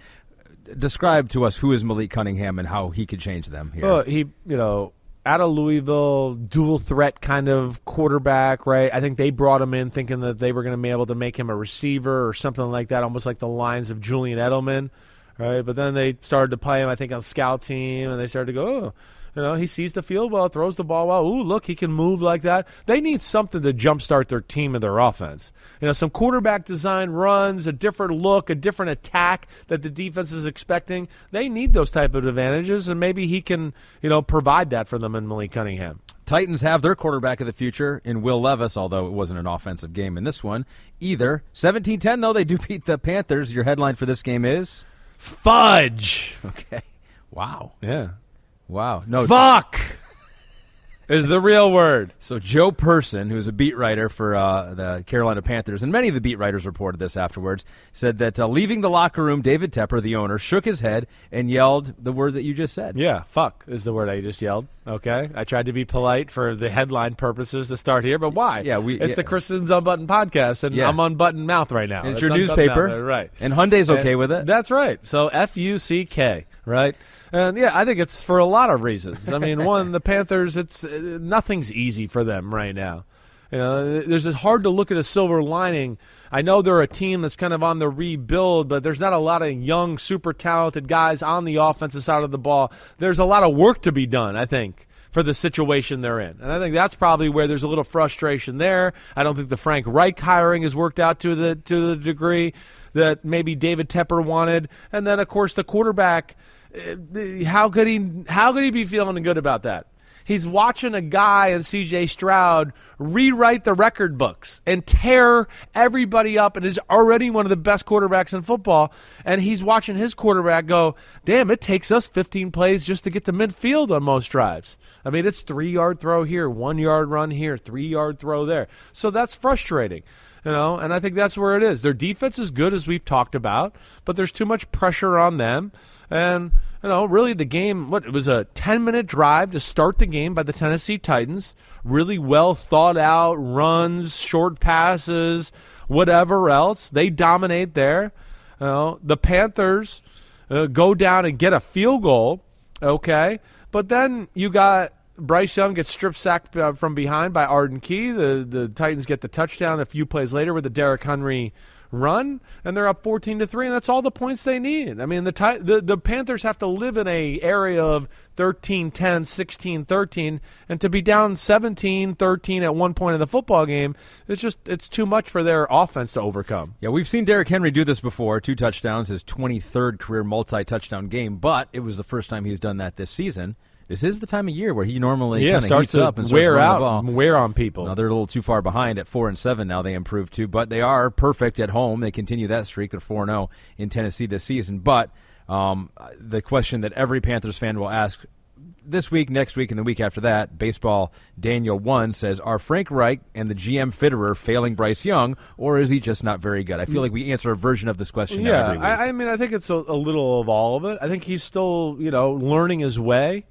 describe to us who is Malik Cunningham and how he could change them here. Well, he you know out of Louisville, dual threat kind of quarterback, right? I think they brought him in thinking that they were going to be able to make him a receiver or something like that, almost like the lines of Julian Edelman, right? But then they started to play him, I think, on scout team, and they started to go, oh, You know, he sees the field well, throws the ball well. Ooh, look, he can move like that. They need something to jumpstart their team and their offense. You know, some quarterback design runs, a different look, a different attack that the defense is expecting. They need those type of advantages, and maybe he can, you know, provide that for them in Malik Cunningham. Titans have their quarterback of the future in Will Levis, although it wasn't an offensive game in this one either. 17 10, though, they do beat the Panthers. Your headline for this game is? Fudge. Okay. Wow. Yeah. Wow. No. Fuck is the real word. So Joe Person, who's a beat writer for uh, the Carolina Panthers, and many of the beat writers reported this afterwards, said that uh, leaving the locker room, David Tepper, the owner, shook his head and yelled the word that you just said. Yeah, fuck is the word I just yelled. Okay, I tried to be polite for the headline purposes to start here, but why? Yeah, we. It's yeah. the Chris Sims Unbuttoned podcast, and Yeah. I'm unbuttoned mouth right now. And it's It's your newspaper, mouth, right? And Hyundai's okay And with it. That's right. So F U C K, right? And yeah, I think it's for a lot of reasons. I mean, one, the Panthers, it's uh, nothing's easy for them right now. You know, there's it's hard to look at a silver lining. I know they're a team that's kind of on the rebuild, but there's not a lot of young, super talented guys on the offensive side of the ball. There's a lot of work to be done, I think, for the situation they're in. And I think that's probably where there's a little frustration there. I don't think the Frank Reich hiring has worked out to the to the degree that maybe David Tepper wanted. And then of course the quarterback Uh, how could he how could he be feeling good about that? He's watching a guy in CJ Stroud rewrite the record books and tear everybody up and is already one of the best quarterbacks in football. And he's watching his quarterback go, damn, it takes us 15 plays just to get to midfield on most drives. I mean, it's three yard throw here, one yard run here, three yard throw there. So that's frustrating. You know, and I think that's where it is. Their defense is good as we've talked about, but there's too much pressure on them. And you know, really the game what it was a 10-minute drive to start the game by the Tennessee Titans. Really well thought out runs, short passes, whatever else. They dominate there. You know, the Panthers uh, go down and get a field goal, okay? But then you got Bryce Young gets strip sacked uh, from behind by Arden Key. The the Titans get the touchdown a few plays later with the Derrick Henry run, and they're up 14 to three, and that's all the points they need. I mean, the the, the Panthers have to live in a area of 13 10, 16 13, and to be down 17 13 at one point in the football game, it's just it's too much for their offense to overcome. Yeah, we've seen Derrick Henry do this before. Two touchdowns, his 23rd career multi-touchdown game, but it was the first time he's done that this season. This is the time of year where he normally yeah, starts heats to up and starts wear out, wear on people. Now they're a little too far behind at four and seven. Now they improved too, but they are perfect at home. They continue that streak. They're four zero in Tennessee this season. But um, the question that every Panthers fan will ask this week, next week, and the week after that, baseball Daniel one says, are Frank Reich and the GM Fitterer failing Bryce Young, or is he just not very good? I feel like we answer a version of this question Yeah, every week. I, I mean, I think it's a, a little of all of it. I think he's still, you know, learning his way.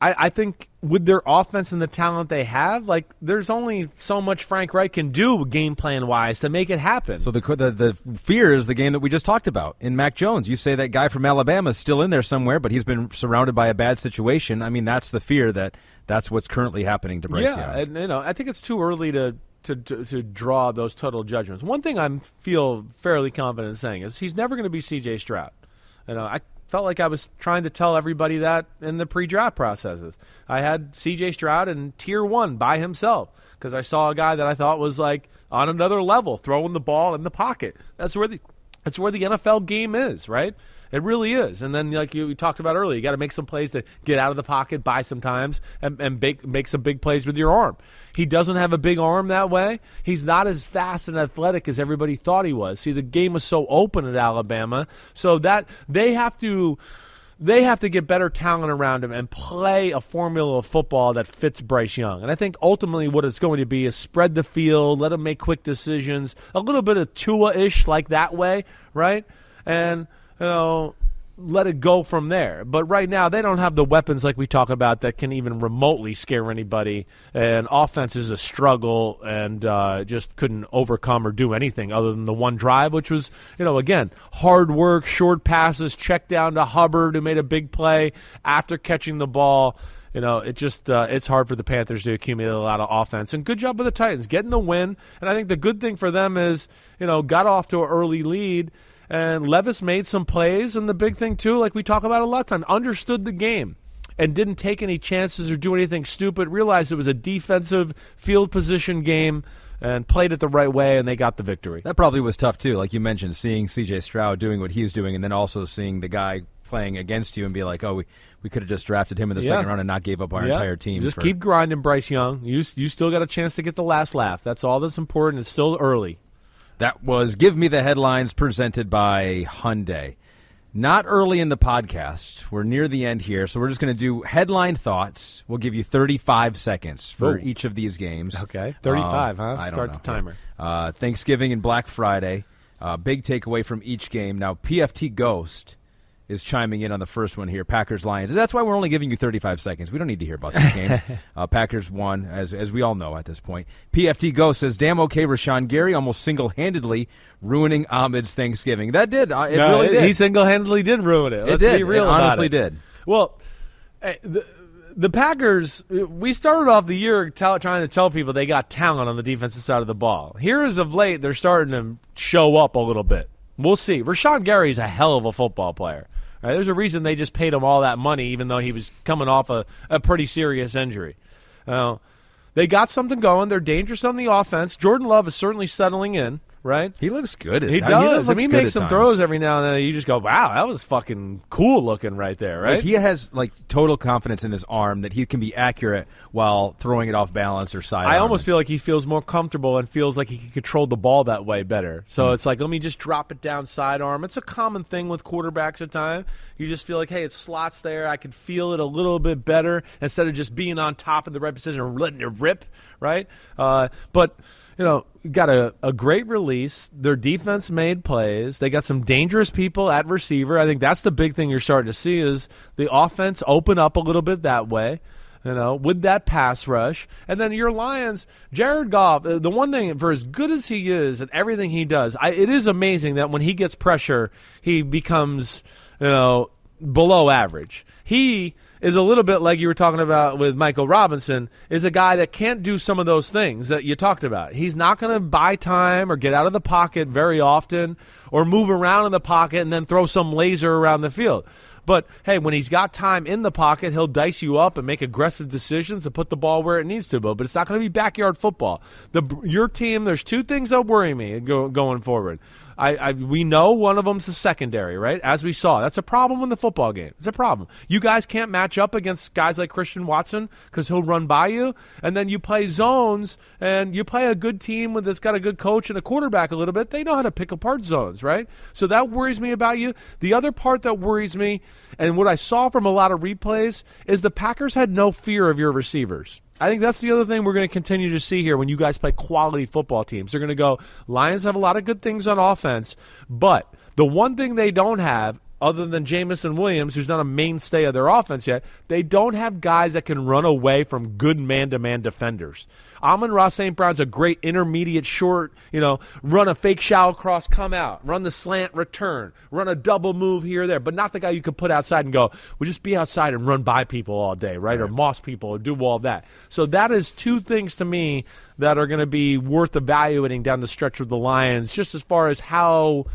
I, I think with their offense and the talent they have, like there's only so much Frank Reich can do game plan wise to make it happen. So the, the the fear is the game that we just talked about in Mac Jones. You say that guy from Alabama is still in there somewhere, but he's been surrounded by a bad situation. I mean, that's the fear that that's what's currently happening to Bryce yeah, Young. and you know, I think it's too early to. To, to, to draw those total judgments. One thing I feel fairly confident in saying is he's never going to be C.J. Stroud. You know, I felt like I was trying to tell everybody that in the pre-draft processes. I had C.J. Stroud in tier one by himself because I saw a guy that I thought was like on another level, throwing the ball in the pocket. That's where the that's where the NFL game is, right? It really is. And then, like you we talked about earlier, you got to make some plays to get out of the pocket, buy some times, and, and make, make some big plays with your arm. He doesn't have a big arm that way. He's not as fast and athletic as everybody thought he was. See, the game was so open at Alabama, so that they have to they have to get better talent around him and play a formula of football that fits Bryce Young. And I think ultimately what it's going to be is spread the field, let him make quick decisions, a little bit of Tua ish like that way, right? And you know, let it go from there. But right now, they don't have the weapons like we talk about that can even remotely scare anybody. And offense is a struggle, and uh, just couldn't overcome or do anything other than the one drive, which was, you know, again, hard work, short passes, check down to Hubbard, who made a big play after catching the ball. You know, it just uh, it's hard for the Panthers to accumulate a lot of offense. And good job with the Titans getting the win. And I think the good thing for them is, you know, got off to an early lead and Levis made some plays, and the big thing too, like we talk about a lot of time, understood the game. and didn't take any chances or do anything stupid. Realized it was a defensive field position game and played it the right way, and they got the victory. That probably was tough too, like you mentioned, seeing C.J. Stroud doing what he's doing, and then also seeing the guy playing against you and be like, oh, we, we could have just drafted him in the Yeah. second round and not gave up our Yeah. entire team. Just for- keep grinding, Bryce Young. You you still got a chance to get the last laugh. That's all that's important. It's still early. That was Give Me the Headlines presented by Hyundai. Not early in the podcast. We're near the end here, so we're just going to do headline thoughts. We'll give you 35 seconds for Ooh. each of these games. Okay. 35, Um, huh? Start the timer. Uh, Thanksgiving and Black Friday. Uh, big takeaway from each game. Now, PFT Ghost is chiming in on the first one here. Packers Lions. That's why we're only giving you 35 seconds. We don't need to hear about these games. uh, Packers won, as as we all know at this point. PFT Go says, "Damn okay, Rashan Gary almost single handedly ruining Ahmed's Thanksgiving. That did. Uh, it No, really did. He single handedly did ruin it. It Let's did. be real It honestly it. did. Well, eh, the, the Packers, we started off the year tell, trying to tell people they got talent on the defensive side of the ball. Here is of late, they're starting to show up a little bit. We'll see. Rashan Gary's a hell of a football player. Right? There's a reason they just paid him all that money, even though he was coming off a, a pretty serious injury. Now, they got something going. They're dangerous on the offense. Jordan Love is certainly settling in, right? He looks good. He I mean, does. I looks mean, he makes some times. throws every now and then. You just go, "Wow, that was fucking cool looking right there." Right? Like he has like total confidence in his arm that he can be accurate while throwing it off balance or side. I almost feel like he feels more comfortable and feels like he can control the ball that way better. So Hmm. it's like, let me just drop it down sidearm. It's a common thing with quarterbacks at time. You just feel like, hey, it slots there. I can feel it a little bit better instead of just being on top of the right position and letting it rip, right? Uh, but you know, got a, a great release. Their defense made plays. They got some dangerous people at receiver. I think that's the big thing you're starting to see is the offense open up a little bit that way you know, with that pass rush. And then your Lions, Jared Goff, uh, the one thing, for as good as he is and everything he does, I, it is amazing that when he gets pressure, he becomes, you know, below average. He is a little bit like you were talking about with Michael Robinson, is a guy that can't do some of those things that you talked about. He's not going to buy time or get out of the pocket very often or move around in the pocket and then throw some laser around the field. But hey, when he's got time in the pocket, he'll dice you up and make aggressive decisions and put the ball where it needs to go. But it's not going to be backyard football. The your team, there's two things that worry me go, going forward. I, I we know one of them's the secondary, right? As we saw, that's a problem in the football game. It's a problem. You guys can't match up against guys like Christian Watson because he'll run by you, and then you play zones and you play a good team that's got a good coach and a quarterback a little bit. They know how to pick apart zones, right? So that worries me about you. The other part that worries me, and what I saw from a lot of replays, is the Packers had no fear of your receivers. I think that's the other thing we're going to continue to see here when you guys play quality football teams. They're going to go, Lions have a lot of good things on offense, but the one thing they don't have, other than Jameson Williams, who's not a mainstay of their offense yet, they don't have guys that can run away from good man to man defenders. Amon-Ra St. Brown's a great intermediate short, you know, run a fake shallow cross, come out, run the slant return, run a double move here or there, but not the guy you could put outside and go, we'll just be outside and run by people all day, right? Or moss people or do all that. So that is two things to me that are going to be worth evaluating down the stretch of the Lions, just as far as how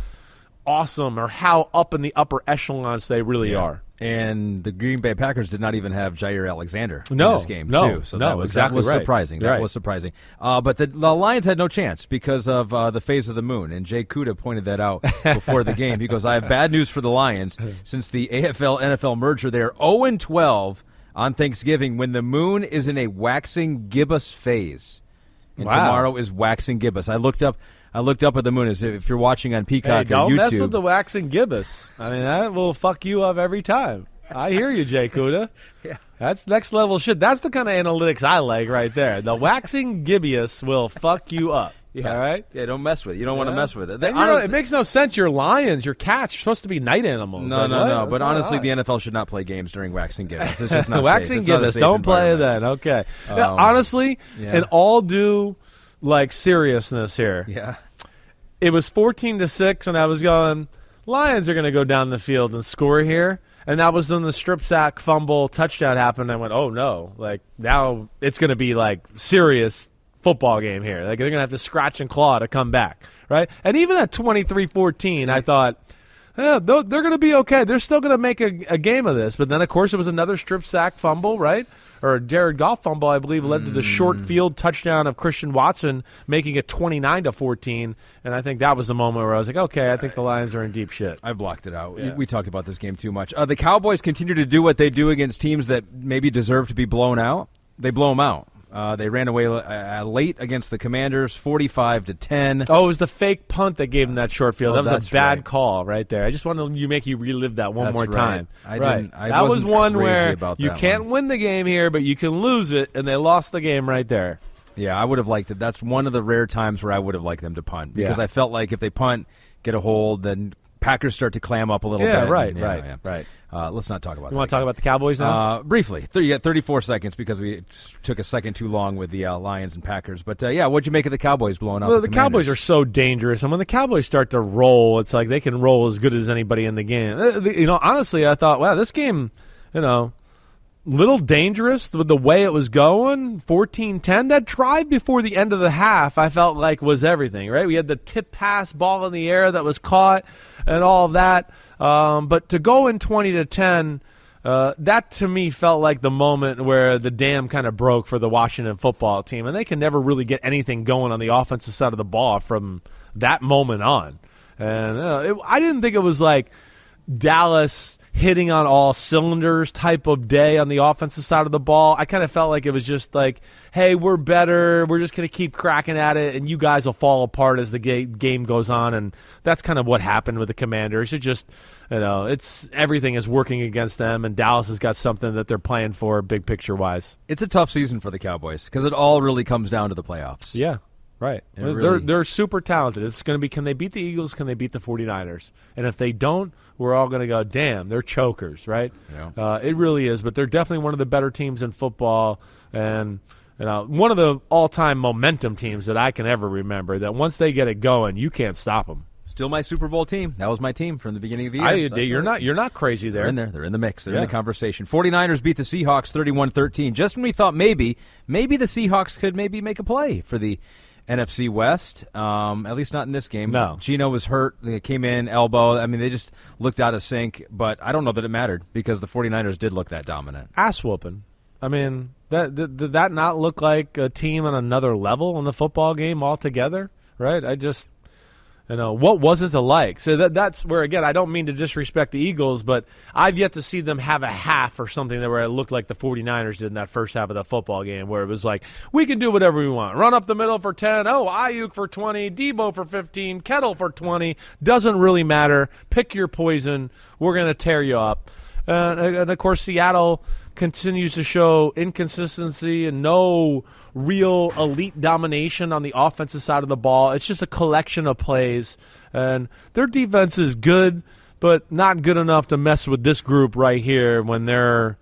awesome or how up in the upper echelons they really are. And the Green Bay Packers did not even have Jaire Alexander No, in this game, no, too. So no, that was, exactly that was right. surprising. That Right. was surprising. Uh, but the, the Lions had no chance because of uh, the phase of the moon. And Jay Kuda pointed that out before the game. He goes, I have bad news for the Lions. Since the AFL NFL merger, they are 0 12 on Thanksgiving when the moon is in a waxing gibbous phase. And Wow. tomorrow is waxing gibbous. I looked up. I looked up at the moon. As if you're watching on Peacock Hey, don't YouTube, mess with the waxing gibbous. I mean, that will fuck you up every time. I hear you, Jay Kuda. yeah. That's next level shit. That's the kind of analytics I like right there. The waxing gibbous will fuck you up. yeah, All right? Yeah, don't mess with it. You don't want to mess with it. They- know, it makes no sense. You're lions, you're cats. You're supposed to be night animals. No, Like, no, what? no. That's But honestly, the. NFL should not play games during waxing gibbous. It's just not waxing safe. It's not gibbous. Don't play then. Okay. Now, Um, honestly, yeah. in all due like seriousness here, Yeah. It was 14 to 6 and i was going lions are going to go down the field and score here and that was when the strip sack fumble touchdown happened i went oh no like now it's going to be like serious football game here like they're going to have to scratch and claw to come back right and even at 23-14 i thought yeah, they're going to be okay. They're still going to make a, a game of this. But then, of course, it was another strip sack fumble, right? Or a Jared Goff fumble, I believe, led to the short Mm. field touchdown of Christian Watson, making it 29 to 14. And I think that was the moment where I was like, okay, I think the Lions are in deep shit. I blocked it out. Yeah. We talked about this game too much. Uh, the Cowboys continue to do what they do against teams that maybe deserve to be blown out. They blow them out. Uh, they ran away uh, late against the Commanders, forty-five to ten. Oh, it was the fake punt that gave them that short field. Oh, that was a bad right. call right there. I just wanted to you make you relive that one That's more right. time. I right. didn't- I that was one where you can't one. win the game here, but you can lose it, and they lost the game right there. Yeah, I would have liked it. That's one of the rare times where I would have liked them to punt because Yeah. I felt like if they punt, get a hold, then Packers start to clam up a little Yeah, bit. right, Yeah, right, yeah. right. Uh, let's not talk about. You want to talk about the Cowboys now? Uh, briefly, you got 34 seconds because we took a second too long with the uh, Lions and Packers. But uh, yeah, what'd you make of the Cowboys blowing up? well, the, the Cowboys are so dangerous, and when the Cowboys start to roll, it's like they can roll as good as anybody in the game. Uh, You know, honestly, I thought, wow, this game, you know, little dangerous with the way it was going 14-10 that drive before the end of the half i felt like was everything right we had the tip pass ball in the air that was caught and all of that um, but to go in 20 to 10 uh, that to me felt like the moment where the dam kind of broke for the Washington football team, and they can never really get anything going on the offensive side of the ball from that moment on. And uh, it, I didn't think it was like Dallas hitting on all cylinders type of day on the offensive side of the ball. I kind of felt like it was just like, hey, we're better. We're just going to keep cracking at it, and you guys will fall apart as the ga- game goes on. And that's kind of what happened with the Commanders. It just, you know, it's everything is working against them, and Dallas has got something that they're playing for, big picture wise. It's a tough season for the Cowboys because it all really comes down to the playoffs. Yeah. Right. It they're they're super talented. It's going to be can they beat the Eagles? Can they beat the 49ers? And if they don't, we're all going to go, damn, they're chokers, right? Yeah. Uh, it really is. But they're definitely one of the better teams in football, and you know, one of the all-time momentum teams that I can ever remember. That once they get it going, you can't stop them. Still my Super Bowl team. That was my team from the beginning of the year. I, So- you're not you're not crazy there. They're in there. They're in the mix. They're in the conversation. 49ers beat the Seahawks 31-13. Just when we thought maybe, maybe the Seahawks could maybe make a play for the NFC West. Um, at least not in this game. No. Geno was hurt. They came in, elbow. I mean, they just looked out of sync. But I don't know that it mattered because the 49ers did look that dominant. ass whooping. I mean, that did, did that not look like a team on another level in the football game altogether? Right? I just, you know, what wasn't to like? So that that's where again, I don't mean to disrespect the Eagles, but I've yet to see them have a half or something that where it looked like the 49ers did in that first half of the football game, where it was like we can do whatever we want, run up the middle for 10, oh Aiyuk for 20, Debo for 15, Kittle for 20, doesn't really matter. Pick your poison. We're gonna tear you up. Uh, and of course, Seattle continues to show inconsistency and no real elite domination on the offensive side of the ball. It's just a collection of plays, and their defense is good, but not good enough to mess with this group right here when they're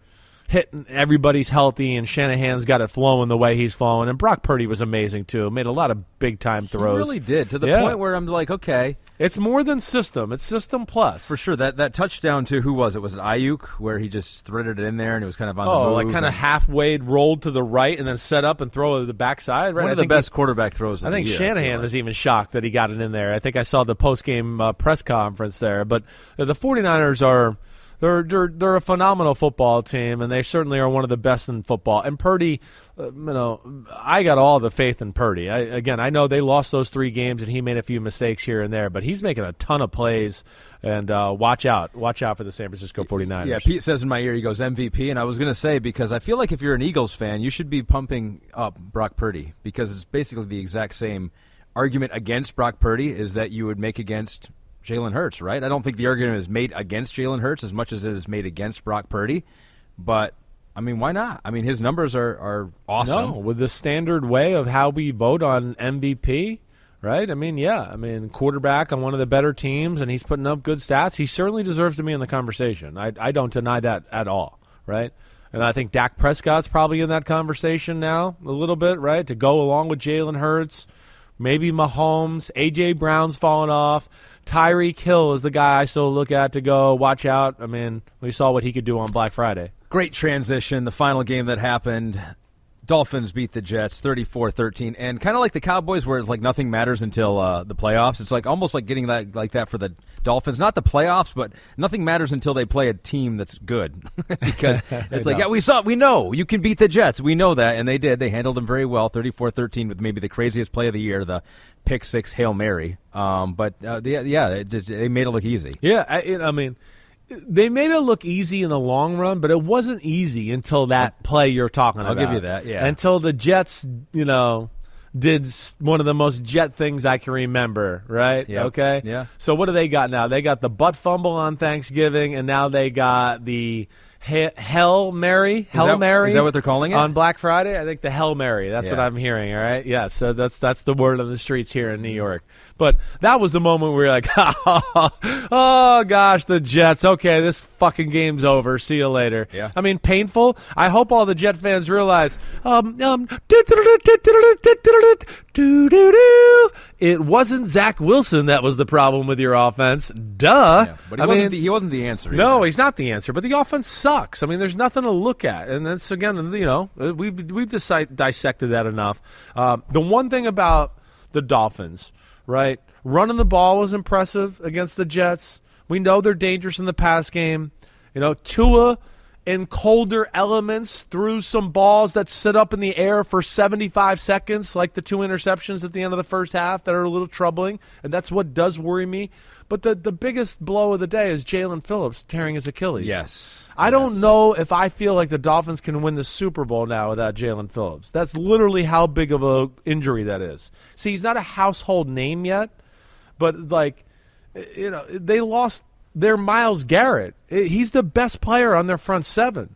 hitting everybody's healthy and Shanahan's got it flowing the way he's flowing. And Brock Purdy was amazing too. Made a lot of big time throws. He really did to the Yeah. point where I'm like, okay, It's more than system. It's system plus. for sure. That that touchdown to who was it? Was it Aiyuk where he just threaded it in there and it was kind of on the Oh, move like kind of halfway rolled to the right and then set up and throw to the backside. Right, one I of the think he- best quarterback throws. Of I think the year, Shanahan like. was even shocked that he got it in there. I think I saw the post game uh, press conference there. But uh, the 49ers are they're, they're they're a phenomenal football team, and they certainly are one of the best in football. And Purdy, uh, you know, I got all the faith in Purdy. I, again, I know they lost those three games, and he made a few mistakes here and there, but he's making a ton of plays. And uh, watch out, watch out for the San Francisco 49ers. Yeah, Pete says in my ear, he goes MVP, and I was going to say because I feel like if you're an Eagles fan, you should be pumping up Brock Purdy because it's basically the exact same argument against Brock Purdy is that you would make against Jalen Hurts, right? I don't think the argument is made against Jalen Hurts as much as it is made against Brock Purdy, but I mean, why not? I mean, his numbers are are awesome. No, with the standard way of how we vote on MVP, right? I mean, yeah. I mean, quarterback on one of the better teams, and he's putting up good stats. He certainly deserves to be in the conversation. I, I don't deny that at all, right? And I think Dak Prescott's probably in that conversation now a little bit, right? To go along with Jalen Hurts, maybe Mahomes, AJ Brown's fallen off. Tyreek Hill is the guy I still look at to go watch out. I mean, we saw what he could do on Black Friday. Great transition. The final game that happened Dolphins beat the Jets 34-13 and kind of like the Cowboys where it's like nothing matters until uh, the playoffs. It's like almost like getting that like that for the Dolphins. Not the playoffs, but nothing matters until they play a team that's good. because it's like, yeah, we saw we know you can beat the Jets. We know that and they did. They handled them very well 34-13 with maybe the craziest play of the year, the pick six Hail Mary. Um, but uh, yeah, yeah, it, they made it look easy. Yeah, I, I mean they made it look easy in the long run, but it wasn't easy until that play you're talking about. I'll give you that, yeah. Until the Jets, you know, did one of the most Jet things I can remember, right? Yep. Okay. Yeah. So what do they got now? They got the butt fumble on Thanksgiving, and now they got the he- Hell Mary, Hell that- Mary. is that what they're calling it? on Black Friday? I think the Hell Mary. That's what I'm hearing. All right. Yeah. So that's that's the word on the streets here in New York. But that was the moment where you're like, oh gosh, the Jets. Okay, this fucking game's over. See you later. Yeah. I mean, painful. I hope all the Jet fans realize. Um, um, it wasn't Zach Wilson that was the problem with your offense. Duh. Yeah, but he I wasn't mean, the, he wasn't the answer. no, either. he's not the answer. But the offense sucks. I mean, there's nothing to look at, and that's again, you know, we've we've dissect- dissected that enough. Um, the one thing about the Dolphins, right? Running the ball was impressive against the Jets. We know they're dangerous in the pass game. You know, Tua in colder elements threw some balls that sit up in the air for 75 seconds, like the two interceptions at the end of the first half that are a little troubling, and that's what does worry me. But the, the biggest blow of the day is Jaelan Phillips tearing his Achilles. Yes. I don't know if I feel like the Dolphins can win the Super Bowl now without Jaelan Phillips. That's literally how big of a injury that is. See, he's not a household name yet, but like, you know, they lost their Myles Garrett. He's the best player on their front seven.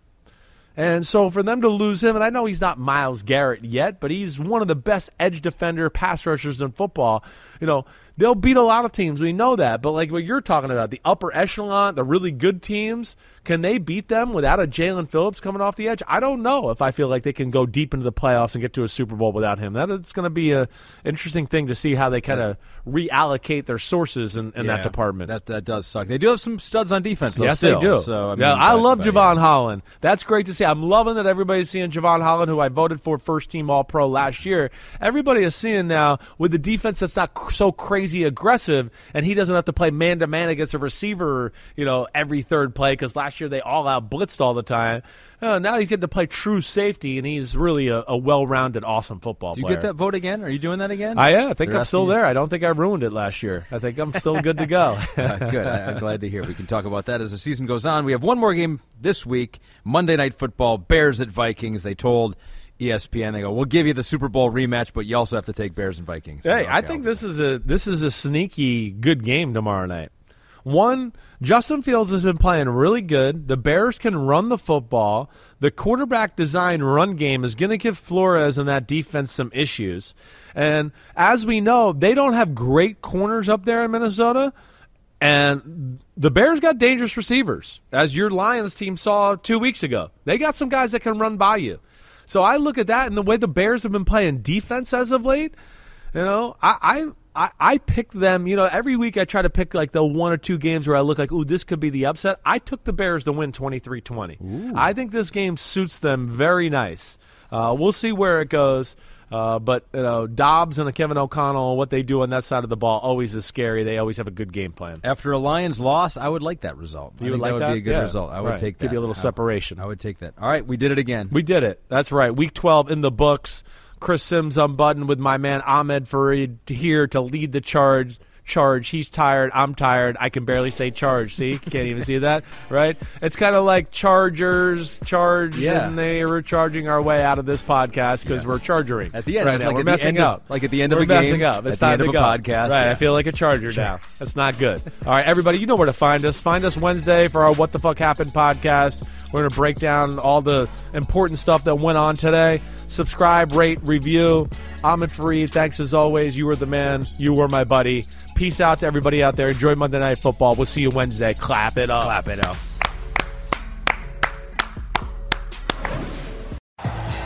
And so for them to lose him, and I know he's not Myles Garrett yet, but he's one of the best edge defender pass rushers in football. You know, they'll beat a lot of teams. We know that. But like what you're talking about, the upper echelon, the really good teams, can they beat them without a Jaelan Phillips coming off the edge? I don't know if I feel like they can go deep into the playoffs and get to a Super Bowl without him. That is going to be a interesting thing to see how they kind of reallocate their sources in, in that department. That that does suck. They do have some studs on defense, though. Yes, still. they do. So I mean, yeah, I but- love but, Javon yeah. Holland. That's great to see. I'm loving that everybody's seeing Jevon Holland, who I voted for first team All Pro last year. Everybody is seeing now with the defense that's not so crazy aggressive, and he doesn't have to play man to man against a receiver, you know, every third play because last year they all out blitzed all the time. Uh, now he's getting to play true safety, and he's really a, a well rounded, awesome football player. Do you player. get that vote again? Are you doing that again? I, yeah, I think They're I'm still you- there. I don't think I ruined it last year. I think I'm still good to go. Uh, good. I, I'm glad to hear. We can talk about that as the season goes on. We have one more game this week Monday Night Football, Bears at Vikings. They told ESPN, they go, we'll give you the Super Bowl rematch, but you also have to take Bears and Vikings. Hey, I think this is a this is a sneaky good game tomorrow night. One, Justin Fields has been playing really good. The Bears can run the football. The quarterback design run game is going to give Flores and that defense some issues. And as we know, they don't have great corners up there in Minnesota. And the Bears got dangerous receivers, as your Lions team saw two weeks ago. They got some guys that can run by you. So I look at that and the way the Bears have been playing defense as of late. You know, I, I I I pick them. You know, every week I try to pick like the one or two games where I look like, ooh, this could be the upset. I took the Bears to win 23-20. I think this game suits them very nice. Uh, we'll see where it goes. Uh, but you know, Dobbs and the Kevin O'Connell, what they do on that side of the ball always is scary. They always have a good game plan. After a Lions loss, I would like that result. I You would like that would that? be a good Yeah. result. I would Right. take that. Give you a little I- separation. I would take that. All right, we did it again. We did it. That's right. Week 12 in the books. Chris Simms unbuttoned with my man Ahmed Fareed here to lead the charge. Charge. He's tired. I'm tired. I can barely say charge. See, can't even see that, right? It's kind of like Chargers charge, Yeah. and they were charging our way out of this podcast because Yes. we're chargering At the end, Right now, like we're messing end of- up. like at the end of we're a game, messing up. at It's the time end to of a go. podcast, Right. yeah. I feel like a Charger now. That's not good. All right, everybody, you know where to find us. Find us Wednesday for our What the Fuck Happened podcast. We're going to break down all the important stuff that went on today. Subscribe, rate, review. Ahmed Fareed, thanks as always. You were the man. You were my buddy. Peace out to everybody out there. Enjoy Monday Night Football. We'll see you Wednesday. Clap it up. Clap it up.